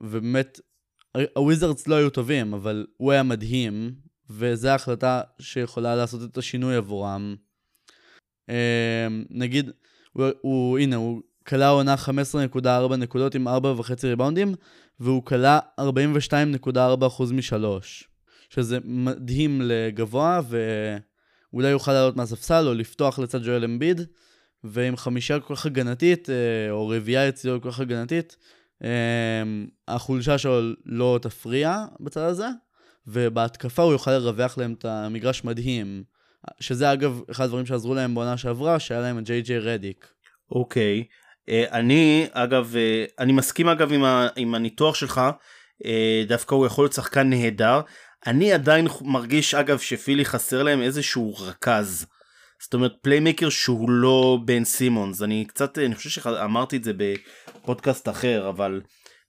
ובאמת, הוויזרדס לא היו טובים, אבל הוא היה מדהים, וזו ההחלטה שיכולה לעשות את השינוי עבורם. אמ, נגיד, הוא, הוא הנה, הוא כלה עונה 15.4 נקודות עם 4.5 ריבאונדים, והוא כלה 42.4% משלוש. שזה מדהים לגבוה, ואולי יוכל לעלות מהספסל או לפתוח לצד ג'ואל אמביד, ועם חמישה כל כך הגנתית, אה, או רביעייה יציאה כל כך הגנתית, אמ, החולשה שלו לא תפריע בצד הזה, ובהתקפה הוא יוכל לרווח להם את המגרש מדהים. שזה אגב אחד הדברים שעזרו להם בעונה שעברה, שהיה להם את ג'יי ג'יי רדיק. אוקיי. אה, אני אגב, אה, אני מסכים אגב עם, ה, עם הניתוח שלך, אה, דווקא הוא יכול להיות שחקן נהדר. אני עדיין מרגיש אגב שפילי חסר להם איזשהו רכז. זאת אומרת playmaker שהוא לא בן סימונס אני קצת אני חושב שאמרתי את זה בפודקאסט אחר אבל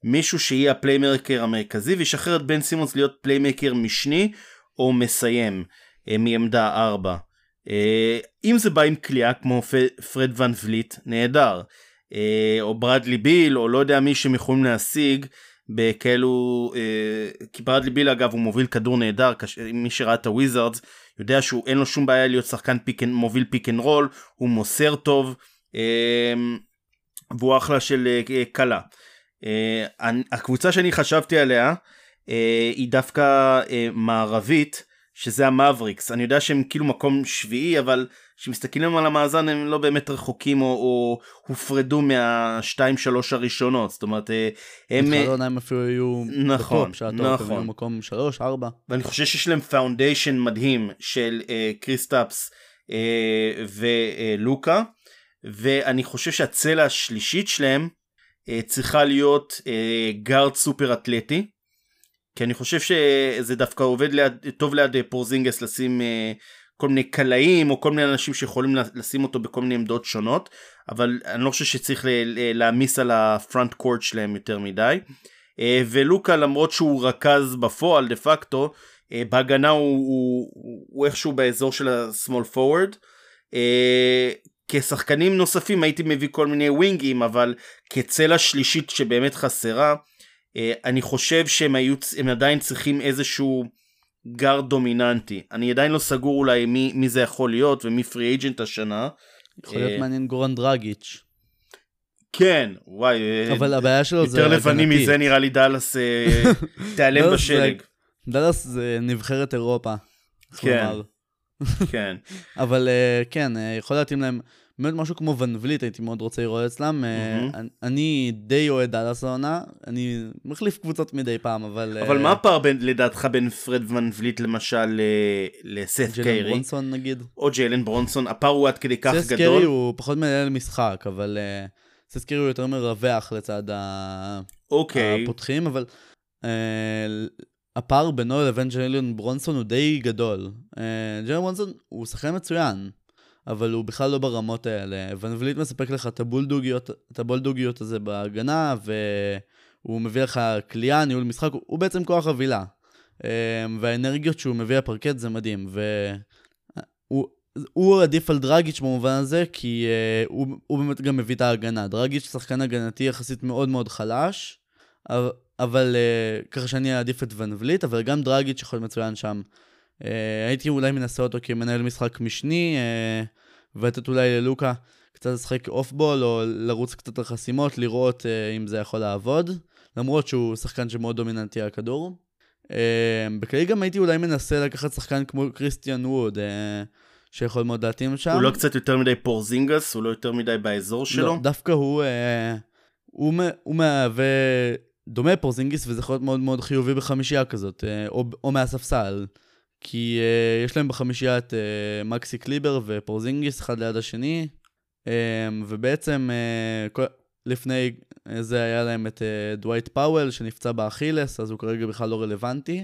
מישהו שיהיה ה playmaker המרכזי וישחרר את בן סימונס להיות playmaker משני או מסיים. אה, מעמדה 4. אה, אם זה בא עם קליעה כמו פרד ון וליט, נהדר. אה, או ברדלי ביל, או לא יודע מי שהם יכולים להשיג בכאלו, כי ברדלי ביל אגב הוא מוביל כדור נהדר, מי שראה את הוויזרדס יודע שהוא אין לו שום בעיה להיות שחקן pick, מוביל pick and roll, הוא מוסר טוב, והוא אחלה של קלע. הקבוצה שאני חשבתי עליה היא דווקא מערבית, שזה המאבריקס. אני יודע שהם כאילו מקום שביעי, אבל כשמסתכלים על המאזן הם לא באמת רחוקים או, או הופרדו מהשתיים שלוש הראשונות. זאת אומרת, אה, הם... בתחילת העונה הם אפילו היו נכון, בטופ, נכון. מקום שלוש, ארבע. ואני חושב שיש להם foundation מדהים של אה, קריסטאפס אה, ולוקה, ואני חושב שהצלע השלישית שלהם אה, צריכה להיות אה, גארד סופר אתלטי. כי אני חושב שזה דווקא עובד ליד, טוב ליד אה, פורזינגס לשים אה, כל מיני קלעים או כל מיני אנשים שיכולים לשים אותו בכל מיני עמדות שונות אבל אני לא חושב שצריך להעמיס על הפרונט קורט שלהם יותר מדי. אה, ולוקה למרות שהוא רכז בפועל דה פקטו בהגנה הוא, הוא, הוא איכשהו באזור של ה-small forward. כשחקנים נוספים הייתי מביא כל מיני ווינגים אבל כצלע שלישית שבאמת חסרה אה, אני חושב שהם היו, עדיין צריכים איזשהו גארד דומיננטי. אני עדיין לא סגור אולי מי, מי זה יכול להיות ומי free agent השנה. יכול להיות אה, מעניין גורן דרגיץ'. כן, וואי. אה, אבל הבעיה שלו זה. יותר לבנים מזה נראה לי דאלאס תיעלם בשלג. דאלאס זה נבחרת אירופה. כן. כן. אבל כן, יכול להתאים להם. באמת משהו כמו ון וליט הייתי מאוד רוצה לראות אצלם. Mm-hmm. אני די אוהד דאלאס העונה, אני מחליף קבוצות מדי פעם, אבל... אבל uh... מה הפער בין, לדעתך בין פרד ונבליט למשל לסף קיירי? ג'יילן ברונסון נגיד? או ג'יילן ברונסון, הפער הוא עד כדי כך גדול? סף קיירי הוא פחות מנהל משחק, אבל uh, סף קיירי הוא יותר מרווח לצד ה... okay. אוקיי. הפותחים, אבל... Uh, הפער בינו לבין ג'יילן ברונסון הוא די גדול. ג'יילן ברונסון הוא שחקן מצוין. אבל הוא בכלל לא ברמות האלה. ון וליט מספק לך את הבולדוגיות, את הבולדוגיות הזה בהגנה, והוא מביא לך כליאה, ניהול משחק, הוא, בעצם כוח חבילה. אמ, והאנרגיות שהוא מביא לפרקט זה מדהים. והוא הוא עדיף על דרגיץ' במובן הזה, כי uh, הוא, הוא באמת גם מביא את ההגנה. דרגיץ' שחקן הגנתי יחסית מאוד מאוד חלש, אבל, uh, ככה שאני אעדיף את ון וליט, אבל גם דרגיץ' יכול להיות מצוין שם. אה, הייתי אולי מנסה אותו כמנהל משחק משני, אה, ולתת אולי ללוקה קצת לשחק off ball, או לרוץ קצת על חסימות, לראות אה, אם זה יכול לעבוד, למרות שהוא שחקן שמאוד דומיננטי על הכדור. אה, בכללי גם הייתי אולי מנסה לקחת שחקן כמו קריסטיאן ווד, אה, שיכול מאוד להתאים שם. הוא לא קצת יותר מדי פורזינגס? הוא לא יותר מדי באזור שלו? לא, דווקא הוא, אה, הוא, הוא מהווה דומה פורזינגיס, וזה יכול להיות מאוד מאוד חיובי בחמישייה כזאת, uh, או, או מהספסל. כי uh, יש להם בחמישייה את uh, מקסי קליבה ופורזינגיס אחד ליד השני, um, ובעצם uh, כל... לפני זה היה להם את uh, דווייט פאוול שנפצע באכילס, אז הוא כרגע בכלל לא רלוונטי,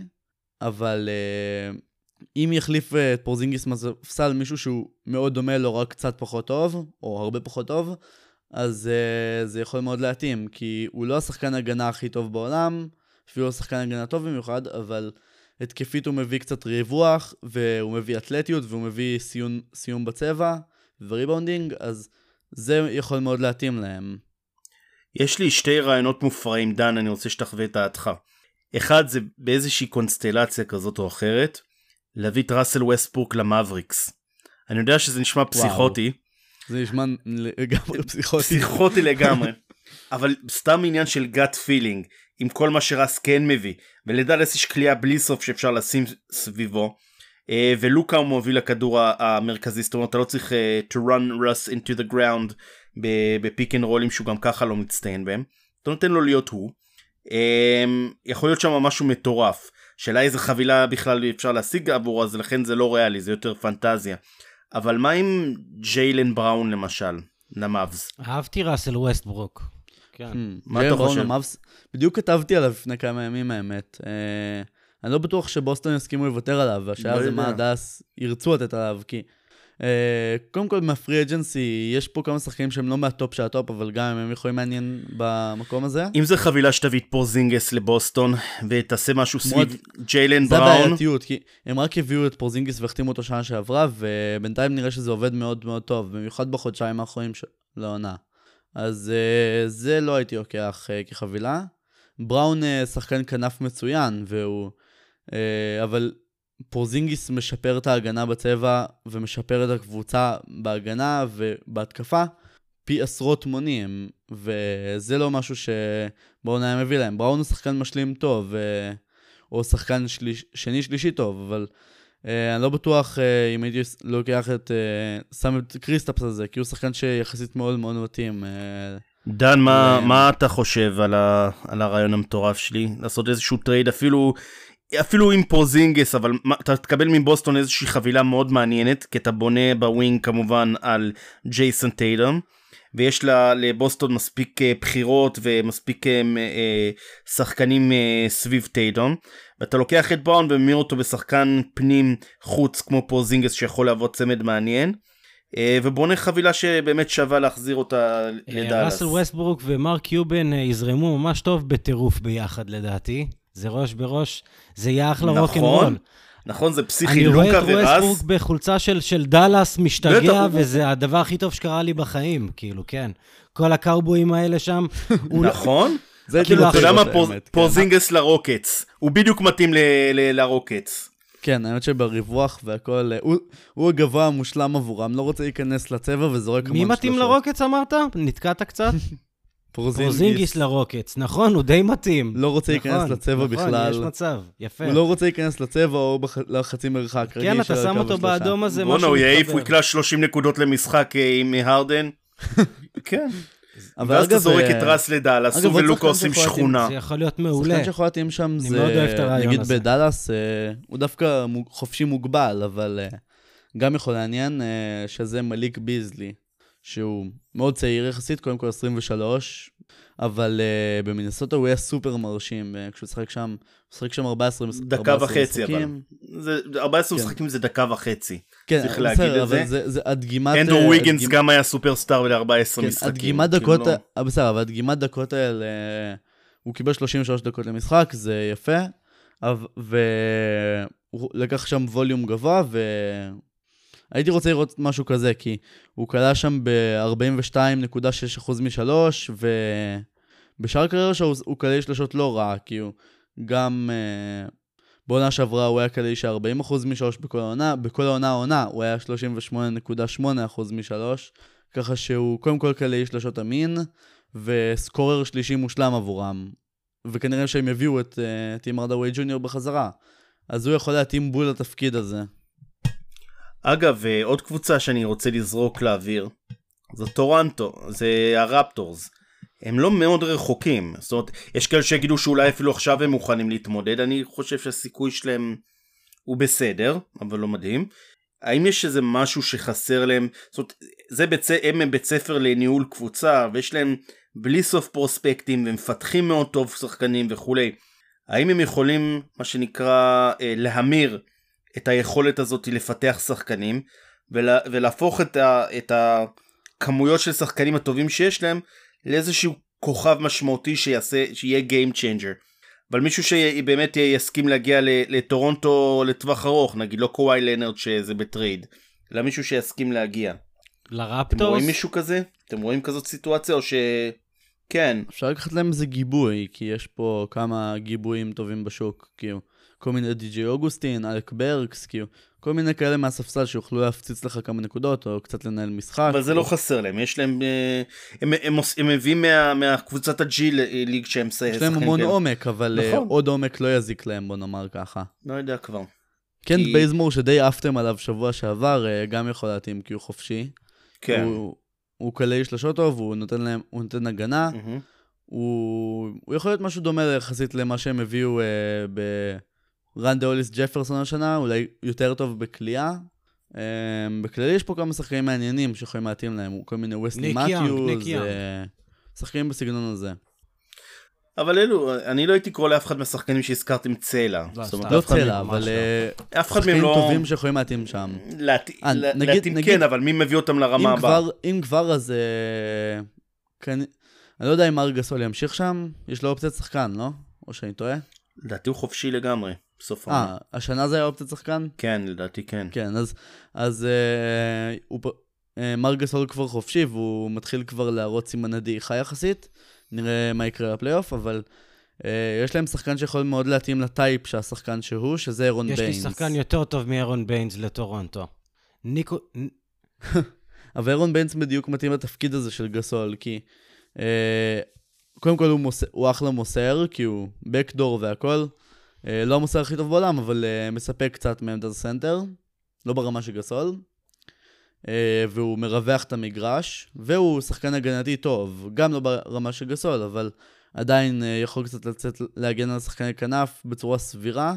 אבל uh, אם יחליף את פורזינגיס מהספסל מישהו שהוא מאוד דומה לו, רק קצת פחות טוב, או הרבה פחות טוב, אז uh, זה יכול מאוד להתאים, כי הוא לא השחקן הגנה הכי טוב בעולם, אפילו לא שחקן הגנה טוב במיוחד, אבל התקפית הוא מביא קצת ריווח, והוא מביא אתלטיות, והוא מביא סיום, סיום בצבע, ו rebounding, אז זה יכול מאוד להתאים להם. יש לי שתי רעיונות מופרעים, דן, אני רוצה שתחווה את דעתך. אחד זה באיזושהי קונסטלציה כזאת או אחרת, להביא את ראסל ווסטברוק למאבריקס. אני יודע שזה נשמע פסיכוטי. זה נשמע לגמרי פסיכוטי. פסיכוטי לגמרי. אבל סתם עניין של gut feeling, עם כל מה שראס כן מביא, ולדאלס יש קליעה בלי סוף שאפשר לשים סביבו, אה, ולוקה הוא מוביל הכדור המרכזי, זאת אומרת אתה לא צריך uh, to run Russ into the ground ב pick and roll ים שהוא גם ככה לא מצטיין בהם, אתה נותן לו להיות הוא. Um, יכול להיות שם משהו מטורף. שאלה איזה חבילה בכלל אפשר להשיג עבורו אז לכן זה לא ריאלי זה יותר פנטזיה. אבל מה עם ג'יילן בראון למשל למאבס? אהבתי ראסל ווסטברוק. כן. Hmm. מה אתה חושב? בדיוק כתבתי עליו לפני כמה ימים האמת. אה, אני לא בטוח שבוסטון יסכימו לוותר עליו, והשאלה לא זה מה המאבס ירצו לתת עליו, כי אה, קודם כל מה free agency, יש פה כמה שחקנים שהם לא מהטופ של הטופ, אבל גם הם יכולים לעניין במקום הזה. אם זה חבילה שתביא את פורזינגס לבוסטון, ותעשה משהו סביב ג'יילן בראון. זה הבעייתיות, כי הם רק הביאו את פורזינגס והחתימו אותו שנה שעברה, ובינתיים נראה שזה עובד מאוד מאוד טוב, במיוחד בחודשיים האחרונים של העונה. אז uh, זה לא הייתי לוקח uh, כחבילה. בראון uh, שחקן כנף מצוין, והוא... Uh, אבל פורזינגיס משפר את ההגנה בצבע ומשפר את הקבוצה בהגנה ובהתקפה פי עשרות מונים, וזה לא משהו שבראון היה מביא להם. בראון הוא שחקן משלים טוב, או שחקן שליש, שני שלישי טוב, אבל uh, אני לא בטוח uh, אם הייתי לוקח את, uh, שם את קריסטפס הזה, כי הוא שחקן שיחסית מאוד מאוד מתאים. דן, מה, מה אתה חושב על, ה, על הרעיון המטורף שלי? לעשות איזשהו טרייד אפילו אפילו עם פורזינגיס, אבל אתה תקבל מבוסטון איזושהי חבילה מאוד מעניינת, כי אתה בונה ב wing כמובן על ג'ייסון טייטום, ויש לה, לבוסטון מספיק uh, בחירות ומספיק uh, uh, שחקנים סביב טייטום, ואתה לוקח את בראון וממיר אותו בשחקן פנים חוץ כמו פורזינגיס שיכול להוות צמד מעניין. ובונה חבילה שבאמת שווה להחזיר אותה לדאלאס. ראסל ווסטברוק ומארק קיובן יזרמו ממש טוב בטירוף ביחד לדעתי. זה ראש בראש, זה יהיה אחלה רוקנרול. נכון, זה פסיכי, לוקה וראס. אני רואה את ווסטברוק בחולצה של, של דאלאס משתגע, וזה הדבר הכי טוב שקרה לי בחיים, כאילו, כן. כל הקאובויים האלה שם. לא- נכון. זה כאילו, אתה יודע מה, כן. פורזינגיס לרוקטס. הוא בדיוק מתאים לרוקטס. כן, האמת שבריווח והכל, הוא, הוא הגבוה המושלם עבורם, לא רוצה להיכנס לצבע וזורק המון שלושות. מי מתאים לרוקטס אמרת? נתקעת קצת? פורזינגיס לרוקטס, נכון, הוא די מתאים. לא רוצה נכון, להיכנס לצבע נכון, בכלל. נכון, יש מצב, יפה. הוא לא רוצה להיכנס לצבע או בח... לחצי מרחק. כן, אתה שם אותו באדום הזה, משהו מתחבר. בואנה, הוא יעיף, הוא יקלע 30 נקודות למשחק אה, עם הרדן. כן. ואז אתה זורק את רס לדאלאס, הוא ולוקה עושים שכונה. זה יכול להיות מעולה. שחקן שיכול להתאים שם זה, נגיד בדאלאס, אה, הוא דווקא חופשי מוגבל, אבל אה, גם יכול לעניין שזה מליק ביזלי. שהוא מאוד צעיר יחסית, קודם כל 23, אבל uh, במינסוטה הוא היה סופר מרשים, uh, כשהוא שחק שם, הוא שחק שם 14 משחקים. דקה וחצי, משחקים. אבל. זה, 14 כן. משחקים זה דקה וחצי. כן, צריך להגיד את זה. זה, זה הדגימת... אנדרו uh, וויגנס הדגימ... גם היה סופרסטאר ל-14 כן, משחקים. הדגימת דקות, כאילו לא... בסדר, אבל הדגימת דקות האלה, הוא קיבל 33 דקות למשחק, זה יפה, והוא לקח שם ווליום גבוה, ו... הייתי רוצה לראות משהו כזה, כי הוא כלה שם ב-42.6% משלוש, ובשאר הקריירה שלו הוא כלה שלושות לא רע, כי הוא גם... uh, בעונה שעברה הוא היה כלה של 40% משלוש בכל העונה, בכל העונה העונה הוא היה 38.8% משלוש, ככה שהוא קודם כל כלה שלושות אמין, וסקורר שלישי מושלם עבורם. וכנראה שהם יביאו את uh, טים ארדווי ג'וניור בחזרה. אז הוא יכול להתאים בול לתפקיד הזה. אגב, אה, עוד קבוצה שאני רוצה לזרוק לאוויר, זו טורנטו, זה הרפטורס. הם לא מאוד רחוקים, זאת אומרת, יש כאלה שיגידו שאולי אפילו עכשיו הם מוכנים להתמודד, אני חושב שהסיכוי שלהם הוא בסדר, אבל לא מדהים. האם יש איזה משהו שחסר להם, זאת אומרת, זה בית, הם בית ספר לניהול קבוצה, ויש להם בלי סוף פרוספקטים, ומפתחים מאוד טוב שחקנים וכולי. האם הם יכולים, מה שנקרא, אה, להמיר את היכולת הזאת לפתח שחקנים ולה, ולהפוך את, ה, את הכמויות של שחקנים הטובים שיש להם לאיזשהו כוכב משמעותי שיעשה, שיהיה Game Changer. אבל מישהו שבאמת יסכים להגיע לטורונטו לטווח ארוך, נגיד לא קוואי לנרד שזה בטרייד, אלא מישהו שיסכים להגיע. לרפטוס? אתם רואים מישהו כזה? אתם רואים כזאת סיטואציה או ש... כן. אפשר לקחת להם איזה גיבוי, כי יש פה כמה גיבויים טובים בשוק, כאילו, כל מיני די.ג'י אוגוסטין, אלק ברקס, כאילו, כל מיני כאלה מהספסל שיוכלו להפציץ לך כמה נקודות, או קצת לנהל משחק. אבל זה לא חסר להם, יש להם, אה, הם, הם, הם מביאים מה, מהקבוצת הג'י ליג שהם שחקנים. יש להם המון כן. עומק, אבל אה, נכון. עוד עומק לא יזיק להם, בוא נאמר ככה. לא יודע כבר. כן, כי... בייזמור שדי עפתם עליו שבוע שעבר, אה, גם יכול להתאים כי הוא חופשי. כן. הוא, הוא קלעי שלושות טוב, הוא נותן להם, הוא נותן הגנה. Mm-hmm. הוא, הוא יכול להיות משהו דומה יחסית למה שהם הביאו אה, ברנדה אוליס ג'פרסון השנה, אולי יותר טוב בקליעה. אה, בכללי יש פה כמה שחקנים מעניינים שיכולים להתאים להם, כל מיני ווסטי מתיוז, אה, שחקנים בסגנון הזה. אבל אלו, אני לא הייתי קורא לאף אחד מהשחקנים שהזכרתם צלע. לא, לא צלע, אבל לא. אה, אף אחד מהם לא... שחקנים טובים שיכולים להתאים שם. אה, להתאים כן, אבל מי מביא אותם לרמה הבאה? אם כבר, אז... אני לא יודע אם מארק גאסול ימשיך שם, יש לו אופציית שחקן, לא? או שאני טועה? לדעתי הוא חופשי לגמרי, בסוף העונה. אה, השנה זה היה אופציית שחקן? כן, לדעתי כן. כן, אז, אז אה, הוא, אה, מרגסול כבר חופשי והוא מתחיל כבר להראות סימני דעיכה יחסית. נראה מה יקרה בפלייאוף, אבל אה, יש להם שחקן שיכול מאוד להתאים ל type שהשחקן שהוא, שזה ארון ביינס. יש לי שחקן יותר טוב מארון ביינס לטורונטו. ניקו... אבל ארון ביינס בדיוק מתאים לתפקיד הזה של גאסול, כי אה, קודם כל הוא, מוס... הוא אחלה מוסר, כי הוא מקדור והכל. אה, לא המוסר הכי טוב בעולם, אבל אה, מספק קצת מעמדת הסנטר. לא ברמה של גאסול. והוא מרווח את המגרש, והוא שחקן הגנתי טוב, גם לא ברמה של גסול, אבל עדיין יכול קצת לצאת להגן על שחקני כנף בצורה סבירה,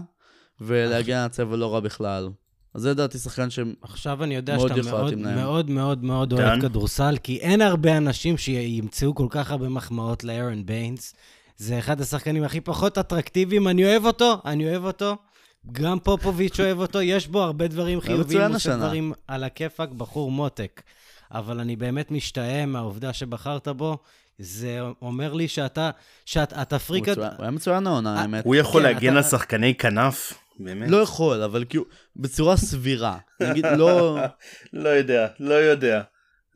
ולהגן על הצבע לא רע בכלל. אז זה לדעתי שחקן שמאוד יכול עכשיו אני יודע שאתה מאוד מאוד מאוד מאוד אוהב כדורסל, כי אין הרבה אנשים שימצאו כל כך הרבה מחמאות לארון ביינס. זה אחד השחקנים הכי פחות אטרקטיביים, אני אוהב אותו, אני אוהב אותו. גם פופוביץ' אוהב אותו, יש בו הרבה דברים חיוביים, הוא עושה דברים על הכיפאק, בחור מותק. אבל אני באמת משתאה מהעובדה שבחרת בו. זה אומר לי שאתה, שאתה פריק... הוא היה מצוין העונה, אה, האמת. הוא יכול כן, להגן על שחקני כנף? באמת? לא יכול, אבל כאילו, בצורה סבירה. נגיד, לא... לא יודע, לא יודע,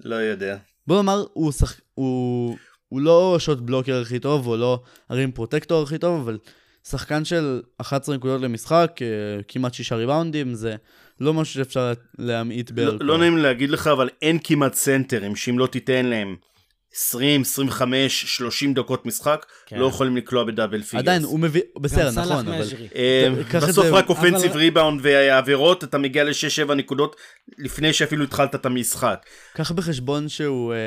לא יודע. בוא נאמר, הוא, שח... הוא... הוא לא שוט בלוקר הכי טוב, הוא לא הרים פרוטקטור הכי טוב, אבל שחקן של 11 נקודות למשחק, אה, כמעט שישה ריבאונדים, זה לא משהו שאפשר להמעיט בערכו. לא, לא נעים להגיד לך, אבל אין כמעט סנטרים שאם לא תיתן להם 20, 25, 30 דקות משחק, כן. לא יכולים לקלוע ב double figures. עדיין, הוא מביא, בסדר, נכון, אבל... אה, בסוף רק offensive ריבאונד ועבירות, אתה מגיע ל-6-7 נקודות לפני שאפילו התחלת את המשחק. קח בחשבון שהוא אה,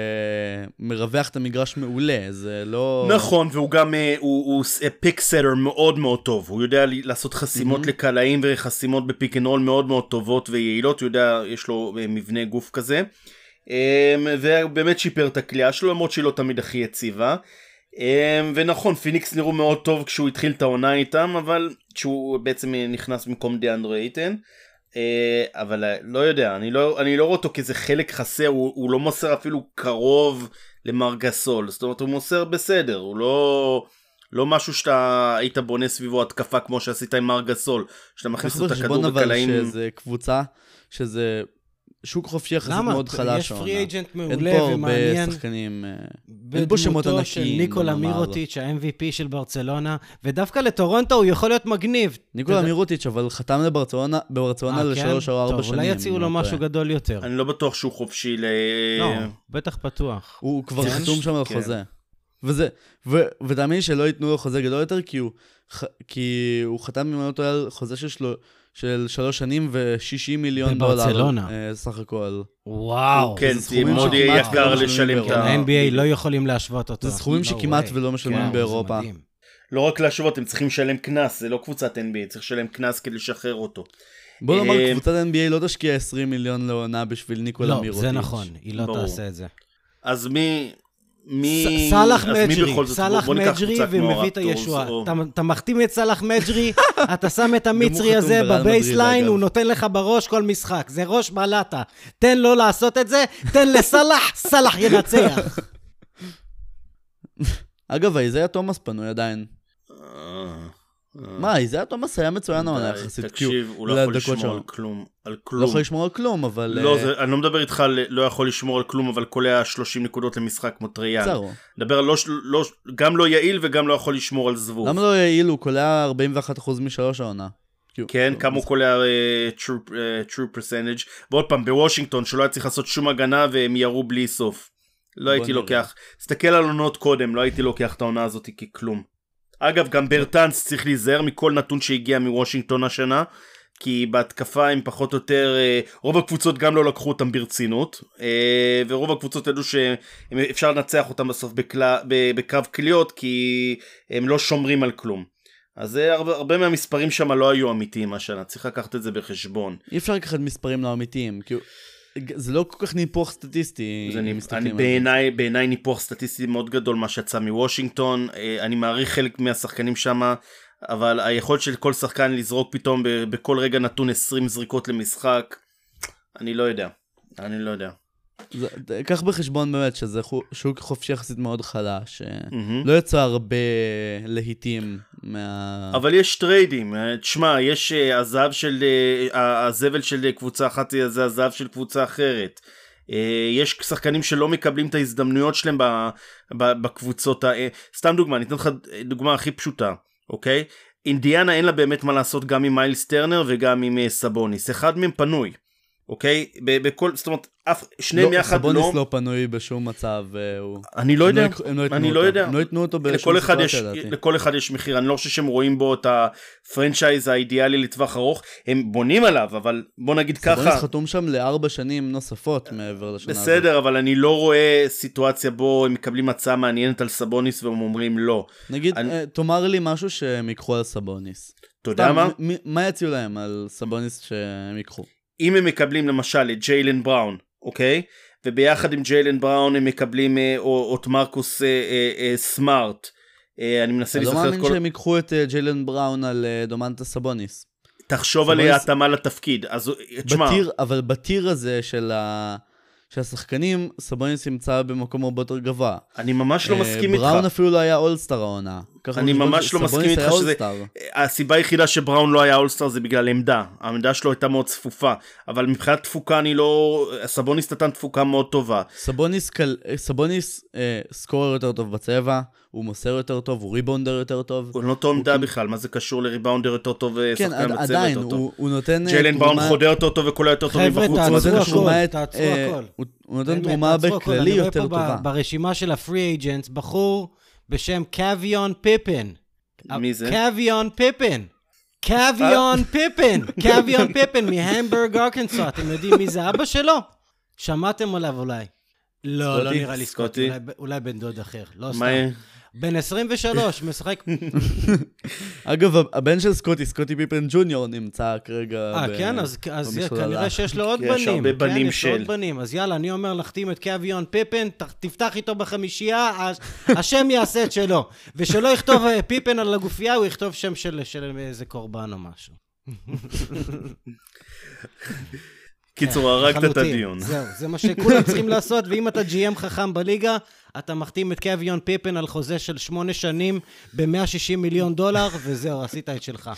מרווח את המגרש מעולה, זה לא... נכון, והוא גם, אה, הוא, הוא pick setter מאוד מאוד טוב, הוא יודע לעשות חסימות mm-hmm. לקלעים וחסימות ב pick and roll מאוד מאוד טובות ויעילות, הוא יודע, יש לו אה, מבנה גוף כזה. אמ, ובאמת שיפר את הכלייה שלו למרות שהיא לא תמיד הכי יציבה. אמ, ונכון פיניקס נראו מאוד טוב כשהוא התחיל את העונה איתם אבל כשהוא בעצם נכנס במקום דיאנדרו אייטן. אה, אבל אה, לא יודע אני לא אני לא רואה אותו כאיזה חלק חסר הוא, הוא לא מוסר אפילו קרוב למר גסול זאת אומרת הוא מוסר בסדר הוא לא לא משהו שאתה היית בונה סביבו התקפה כמו שעשית עם מר גסול שאתה מכניס את הכדור בקלעים. שזה קבוצה שזה שוק חופשי יחסית מאוד חלש העונה. יש פרי אג'נט מעולה ומעניין. אין פה הרבה שחקנים, אה, אין פה שמות ענקיים. של ניקולה מירוטיץ', ה-MVP של ברצלונה, ודווקא לטורונטו הוא יכול להיות מגניב. ניקולה מירוטיץ', אבל חתם לברצלונה אה, לשלוש או ארבע שנים. טוב, אולי יציעו לו לא משהו גדול יותר. אני לא בטוח שהוא חופשי ל... לא, בטח פתוח. הוא כבר כן? חתום שם על כן. חוזה. וזה, ותאמין לי שלא ייתנו לו חוזה גדול יותר, כי הוא, כי הוא חתם, אם אני לא טועה, על חוזה של שלו, של שלוש שנים ו-60 מיליון דולר. בברצלונה. אה, סך הכל. וואו. כן, זה מאוד יהיה יקר לשלם את ה... ה-NBA לא יכולים להשוות אותו. זה סכומים שכמעט ולא משלמים כן, באירופה. לא רק להשוות, הם צריכים לשלם קנס, זה לא קבוצת NBA, צריך לשלם קנס כדי לשחרר אותו. בוא נאמר, אה, קבוצת NBA לא תשקיע 20 מיליון לעונה בשביל ניקולה מירוטיץ'. לא, זה נכון, היא לא תעשה את זה. אז מי... מי... סאלח מג'רי? סאלח מג'רי ומביא את הישועה. אתה- מחתים את סאלח מג'רי, אתה שם את המצרי הזה ב baseline, הוא. נותן לך בראש כל משחק. זה ראש בלטה. תן לו לעשות את זה, תן לסאלח, סאלח ינצח. אגב, אייזיאה תומאס פנוי עדיין. אה, אה. מה, אייזיאה תומאס היה מצוין העונה יחסית. תקשיב, הוא לא יכול לשמור. על כלום. על לא כלום. יכול לשמור על כלום, אבל... לא, אה, זה- אני לא מדבר איתך על לא יכול לשמור על כלום, אבל קולע 30 נקודות למשחק כמו טריאן. זהו. מדבר על לא, לא, גם לא יעיל וגם לא יכול לשמור על זבוב. למה לא יעיל? הוא קולע 41% משלוש העונה. כאילו, כן, לא, כמה הוא קולע uh, true, percentage. ועוד פעם, בוושינגטון, שלא היה צריך לעשות שום הגנה והם ירו בלי סוף. לא הייתי. לוקח, תסתכל על עונות קודם, לא הייתי לוקח את העונה הזאת ככלום. אגב, גם ברטנס צריך להיזהר מכל נתון שהגיע מוושינגטון השנה, כי בהתקפה הם פחות או יותר, אה, רוב הקבוצות גם לא לקחו אותם ברצינות, אה, ורוב הקבוצות ידעו שאפשר לנצח אותם בסוף בקלה, ב- בקרב קליעות, כי הם לא שומרים על כלום. אז זה הרבה, הרבה מהמספרים שם לא היו אמיתיים השנה, צריך לקחת את זה בחשבון. אי אפשר לקחת מספרים לא אמיתיים. כאילו, זה לא כל כך ניפוח סטטיסטי. בעיניי, ניפוח סטטיסטי מאוד גדול מה שיצא מוושינגטון, אה, אני מעריך חלק מהשחקנים שם, אבל היכולת של כל שחקן לזרוק פתאום בכל רגע נתון 20 זריקות למשחק, אני לא יודע, אני לא יודע. זה- קח בחשבון באמת שזה שוק חופשי יחסית מאוד חלש. אה. לא יצא הרבה להיטים מה... אבל יש טריידים, אה, תשמע, יש אה, הזהב של, הזבל של קבוצה אחת זה הזהב של קבוצה אחרת. יש שחקנים שלא מקבלים את ההזדמנויות שלהם בקבוצות, ה- סתם דוגמה, אני אתן לך דוגמה הכי פשוטה, אוקיי? אינדיאנה אין לה באמת מה לעשות גם עם מיילס טרנר וגם עם סבוניס, אחד מהם פנוי, אוקיי? בכל, זאת אומרת, אף, שניהם לא, יחד סבוניס לא, לא פנוי בשום מצב. אה, הוא- אני לא הם יודע, יקחו- הם לא ייתנו אני אותו. לא יודע. הם לא ייתנו אותו בשום יש, סיטואציה, לדעתי. לכל אחד יש מחיר, אני לא חושב שהם רואים בו את ה franchise האידיאלי לטווח ארוך, הם בונים עליו, אבל בוא נגיד סבוניס ככה, חתום שם לארבע שנים נוספות מעבר לשנה הזאת. בסדר, אבל אני לא רואה סיטואציה בו הם מקבלים הצעה מעניינת על סבוניס והם אומרים לא. נגיד, אני- אה, תאמר לי משהו שהם ייקחו על סבוניס. אתה יודע מה? מה יציעו להם על סבוניס שהם ייקחו? אם הם מקבלים למשל את ג'יילן בראון, אוקיי? וביחד עם ג'יילן בראון הם מקבלים אה, או את מרקוס אה, אה, אה, סמארט. אה, אני מנסה אני לא להיזכר את מאמין כל... שהם ייקחו את אה, ג'יילן בראון על אה, דומנטה סבוניס. תחשוב על סבוניס- התאמה לתפקיד. אז אה, תשמע, אבל בטיר הזה של, ה... של השחקנים, סבוניס נמצא במקום הרבה יותר גבוה. אני ממש לא אה, מסכים איתך. בראון אפילו לא היה אולסטאר העונה. ככה אני ממש לא מסכים איתך שזה-. הסיבה היחידה שבראון לא היה אולסטאר זה בגלל עמדה. העמדה שלו הייתה מאוד צפופה. אבל מבחינת תפוקה אני לא... סבוניס נתן תפוקה מאוד טובה. סבוניס, קל... סבוניס אה, סקורר יותר טוב בצבע, הוא מוסר יותר טוב, הוא ריבאונדר יותר טוב. הוא לא אותו עמדה בכלל, מה זה קשור לריבאונדר יותר טוב כן, ושחקן עד, בצבע עדיין, יותר טוב? הוא, הוא נותן... אה, ג'יילן בראון חודר יותר טוב וקולע יותר טוב חבר'ה, מבחוץ. תעצרו מה זה הוא קשור? אה, הכל. הוא- הוא נותן תרומה. בכללי אני רואה יותר טובה. ברשימה של הפרי אייג'נטס בחור בשם קוויון פיפן. מי זה? קוויון פיפן. קוויון פיפן. קוויון פיפן מהמבורג ארקנסו. אתם יודעים מי זה אבא שלו? שמעתם עליו אולי. לא, לא? נראה לי סקוטי? אולי- בן דוד אחר, לא. סתם. בן 23, משחק... אגב, הבן של סקוטי, סקוטי פיפן ג'וניור, נמצא כרגע אה, ב- כן? אז. כנראה שיש לו עוד יש בנים. הרבה בנים כן, יש לו של. עוד בנים. אז יאללה, אני אומר להחתים את קוויון פיפן, תפתח איתו בחמישייה, הש- השם יעשה את שלו. ושלא יכתוב אה, פיפן על הגופייה, הוא יכתוב שם של, של איזה קורבן או משהו. קיצור, הרגת את. הדיון. זהו, זה מה שכולם צריכים לעשות, ואם אתה GM חכם בליגה, אתה מחתים את קוויון פיפן על חוזה של שמונה שנים ב-160 מיליון דולר, וזהו, עשית את שלך.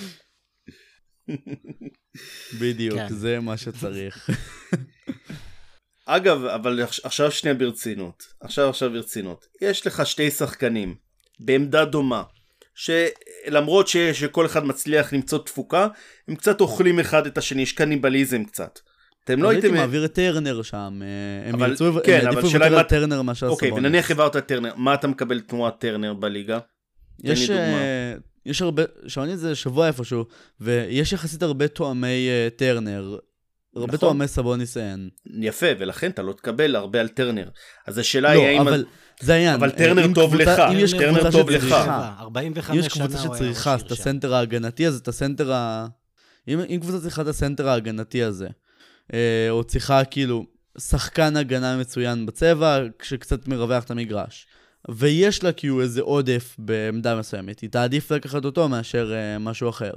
בדיוק, כן. זה מה שצריך. אגב, אבל עכש- עכשיו שנייה ברצינות. עכשיו עכשיו ברצינות. יש לך שתי שחקנים בעמדה דומה, שלמרות ש, שכל אחד מצליח למצוא תפוקה, הם קצת אוכלים אחד את השני, יש קניבליזם קצת. אתם לא לא הייתי הייתם... מעביר את טרנר שם, אה, הם אבל- ירצו, כן, אבל יעדיפו שאלה לוותר אם על טרנר מאשר אוקיי, סבוניס. ונניח העברת את טרנר, מה אתה מקבל תמורת טרנר בליגה? יש. אה, יש הרבה, שמעתי את זה שבוע איפשהו, ויש יחסית הרבה תואמי אה, טרנר. הרבה נכון. תואמי סבוניס אין. יפה, ולכן אתה לא תקבל הרבה על טרנר. אז השאלה לא, היא האם... אבל זה העניין. אבל טרנר טוב לך, אם יש טרנר קבוצה טוב לך. שצריכה- 45 אם יש קבוצה שצריכה את. הסנטר ההגנתי, אז את הסנטר ה... אם, קבוצה צריכה את הסנטר ההגנתי הזה, או צריכה כאילו שחקן הגנה מצוין בצבע, שקצת מרווח את המגרש. ויש לה כאילו איזה עודף בעמדה מסוימת, היא תעדיף לקחת אותו מאשר uh, משהו אחר.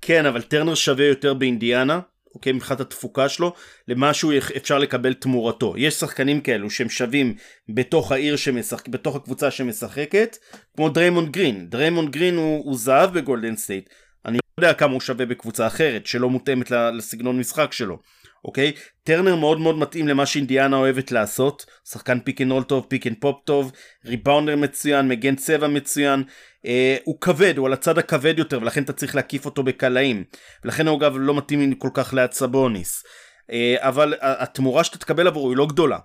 כן, אבל טרנר שווה יותר באינדיאנה, אוקיי, מבחינת התפוקה שלו, למה שהוא אפשר לקבל תמורתו. יש שחקנים כאלו שהם שווים בתוך העיר שמשחק, בתוך הקבוצה שמשחקת, כמו דריימונד גרין. דריימונד גרין הוא, הוא זהב בגולדן סטייט. אני לא יודע כמה הוא שווה בקבוצה אחרת, שלא מותאמת לסגנון משחק שלו. אוקיי? טרנר מאוד מאוד מתאים למה שאינדיאנה אוהבת לעשות, שחקן pick and roll טוב, pick and pop טוב, rebounder מצוין, מגן צבע מצוין, אה, הוא כבד, הוא על הצד הכבד יותר ולכן אתה צריך להקיף אותו בקלעים, ולכן הוא אגב לא מתאים כל כך ליד סבוניס, אה, אבל התמורה שאתה תקבל עבורו היא לא גדולה.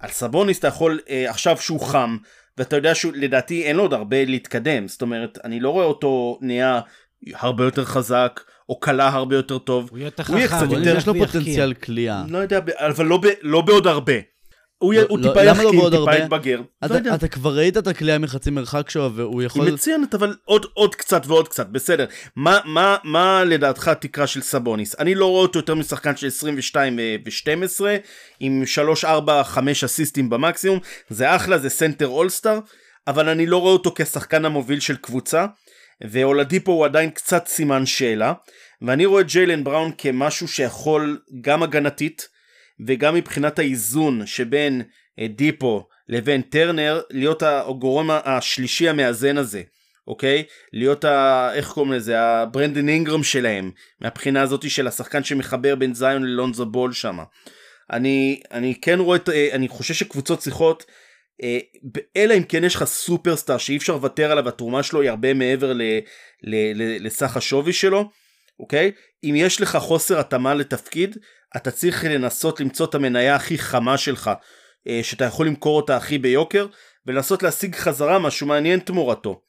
על סבוניס אתה יכול אה, עכשיו שהוא חם, ואתה יודע שהוא לדעתי אין לו עוד הרבה להתקדם, זאת אומרת אני לא רואה אותו נהיה הרבה יותר חזק, או קלה הרבה יותר טוב. הוא יהיה חכם, הוא יותר... יש לו פוטנציאל קליעה. לא יודע, אבל לא, ב, לא בעוד הרבה. הוא, לא, הוא לא, טיפה יחכים, לא טיפה יתבגר. אתה, אתה כבר ראית את הקליעה מחצי מרחק שלו, והוא יכול... היא מצוינת, אבל עוד, עוד קצת ועוד קצת, בסדר. מה, מה, מה לדעתך התקרה של סבוניס? אני לא רואה אותו יותר משחקן של 22 ו-12, עם 3, 4, 5 אסיסטים במקסימום. זה אחלה, זה center all-star, אבל אני לא רואה אותו כשחקן המוביל של קבוצה. ואולדיפו הוא עדיין קצת סימן שאלה, ואני רואה ג'יילן בראון כמשהו שיכול גם הגנתית וגם מבחינת האיזון שבין אה, דיפו לבין טרנר להיות הגורם השלישי המאזן הזה. אוקיי? להיות ה... איך קוראים לזה? הברנדן אינגרם שלהם, מהבחינה הזאת של השחקן שמחבר בין זיון ללונזו בול שם. אני, אני כן רואה את... אה, אני חושב שקבוצות צריכות אלא אם כן יש לך סופרסטאר שאי אפשר לוותר עליו התרומה שלו היא הרבה מעבר ל, ל, ל, לסך השווי שלו אוקיי? אם יש לך חוסר התאמה לתפקיד אתה צריך לנסות למצוא את המניה הכי חמה שלך אה, שאתה יכול למכור אותה הכי ביוקר ולנסות להשיג חזרה משהו מעניין תמורתו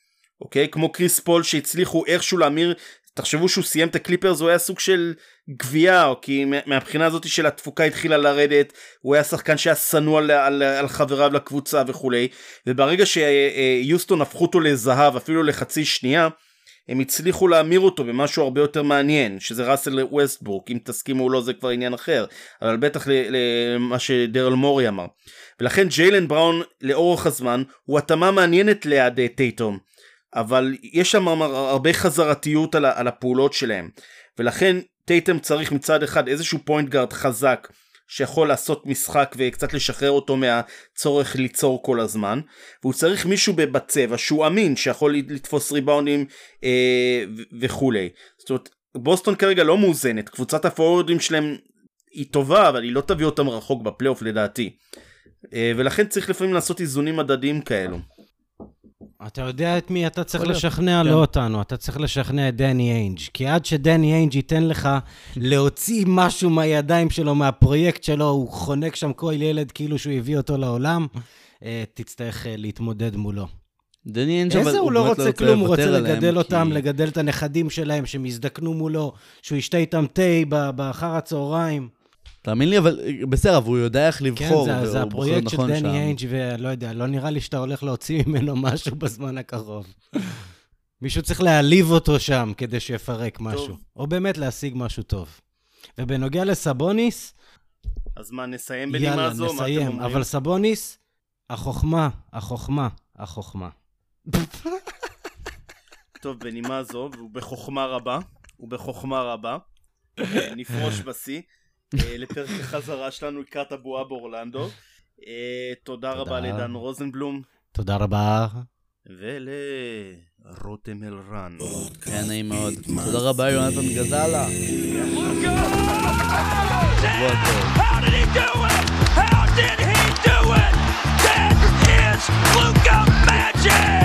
אוקיי? כמו קריס פול שהצליחו איכשהו להמיר תחשבו שהוא סיים את הקליפרס הוא היה סוג של גבייה כי מהבחינה הזאת של התפוקה התחילה לרדת הוא היה שחקן שהיה שנוא על, על, על חבריו לקבוצה וכולי וברגע שיוסטון הפכו אותו לזהב אפילו לחצי שנייה הם הצליחו להמיר אותו במשהו הרבה יותר מעניין שזה ראסל ווסטבורק אם תסכימו או לא זה כבר עניין אחר אבל בטח למה שדרל מורי אמר. ולכן ג'יילן בראון לאורך הזמן הוא התאמה מעניינת ליד אה, טייטום אבל יש שם הרבה חזרתיות על, על הפעולות שלהם. ולכן טייטום צריך מצד אחד איזשהו point guard חזק שיכול לעשות משחק וקצת לשחרר אותו מהצורך ליצור כל הזמן. והוא צריך מישהו בצבע שהוא אמין שיכול לתפוס ריבאונדים אה, וכולי. זאת אומרת בוסטון כרגע לא מאוזנת. קבוצת הפורורדים שלהם היא טובה אבל היא לא תביא אותם רחוק בפלייאוף לדעתי. אה, ולכן צריך לפעמים לעשות איזונים מדדיים כאלו. אתה יודע את מי אתה צריך לשכנע, כן. לא אותנו, אתה צריך לשכנע את דני איינג'. כי עד שדני איינג' ייתן לך להוציא משהו מהידיים שלו, מהפרויקט שלו, הוא חונק שם כל ילד כאילו שהוא הביא אותו לעולם, אה, תצטרך אה, להתמודד מולו. דני איינג' אבל הוא, הוא לא רוצה כלום, הוא רוצה לגדל אותם, כי... לגדל את הנכדים שלהם שהם יזדקנו מולו, שהוא ישתה איתם תה באחר הצהריים. תאמין לי, אבל בסדר, אבל הוא יודע איך לבחור. כן, זה, זה הפרויקט של נכון דני איינג' ולא יודע, לא נראה לי שאתה הולך להוציא ממנו משהו בזמן הקרוב. מישהו צריך להעליב אותו שם כדי שיפרק משהו. טוב. או באמת להשיג משהו טוב. ובנוגע לסבוניס... אז מה, נסיים בנימה הזו? יאללה, נסיים. אבל סבוניס, החוכמה, החוכמה, החוכמה. טוב, בנימה זו, והוא בחוכמה רבה, הוא בחוכמה רבה. נפרוש בשיא. אה, לפרק החזרה שלנו לקראת הבועה באורלנדו. אה, תודה רבה לדן רוזנבלום. תודה רבה. ולרותם אלרן. היה נעים מאוד. תודה רבה יונתן גזלה. Magic!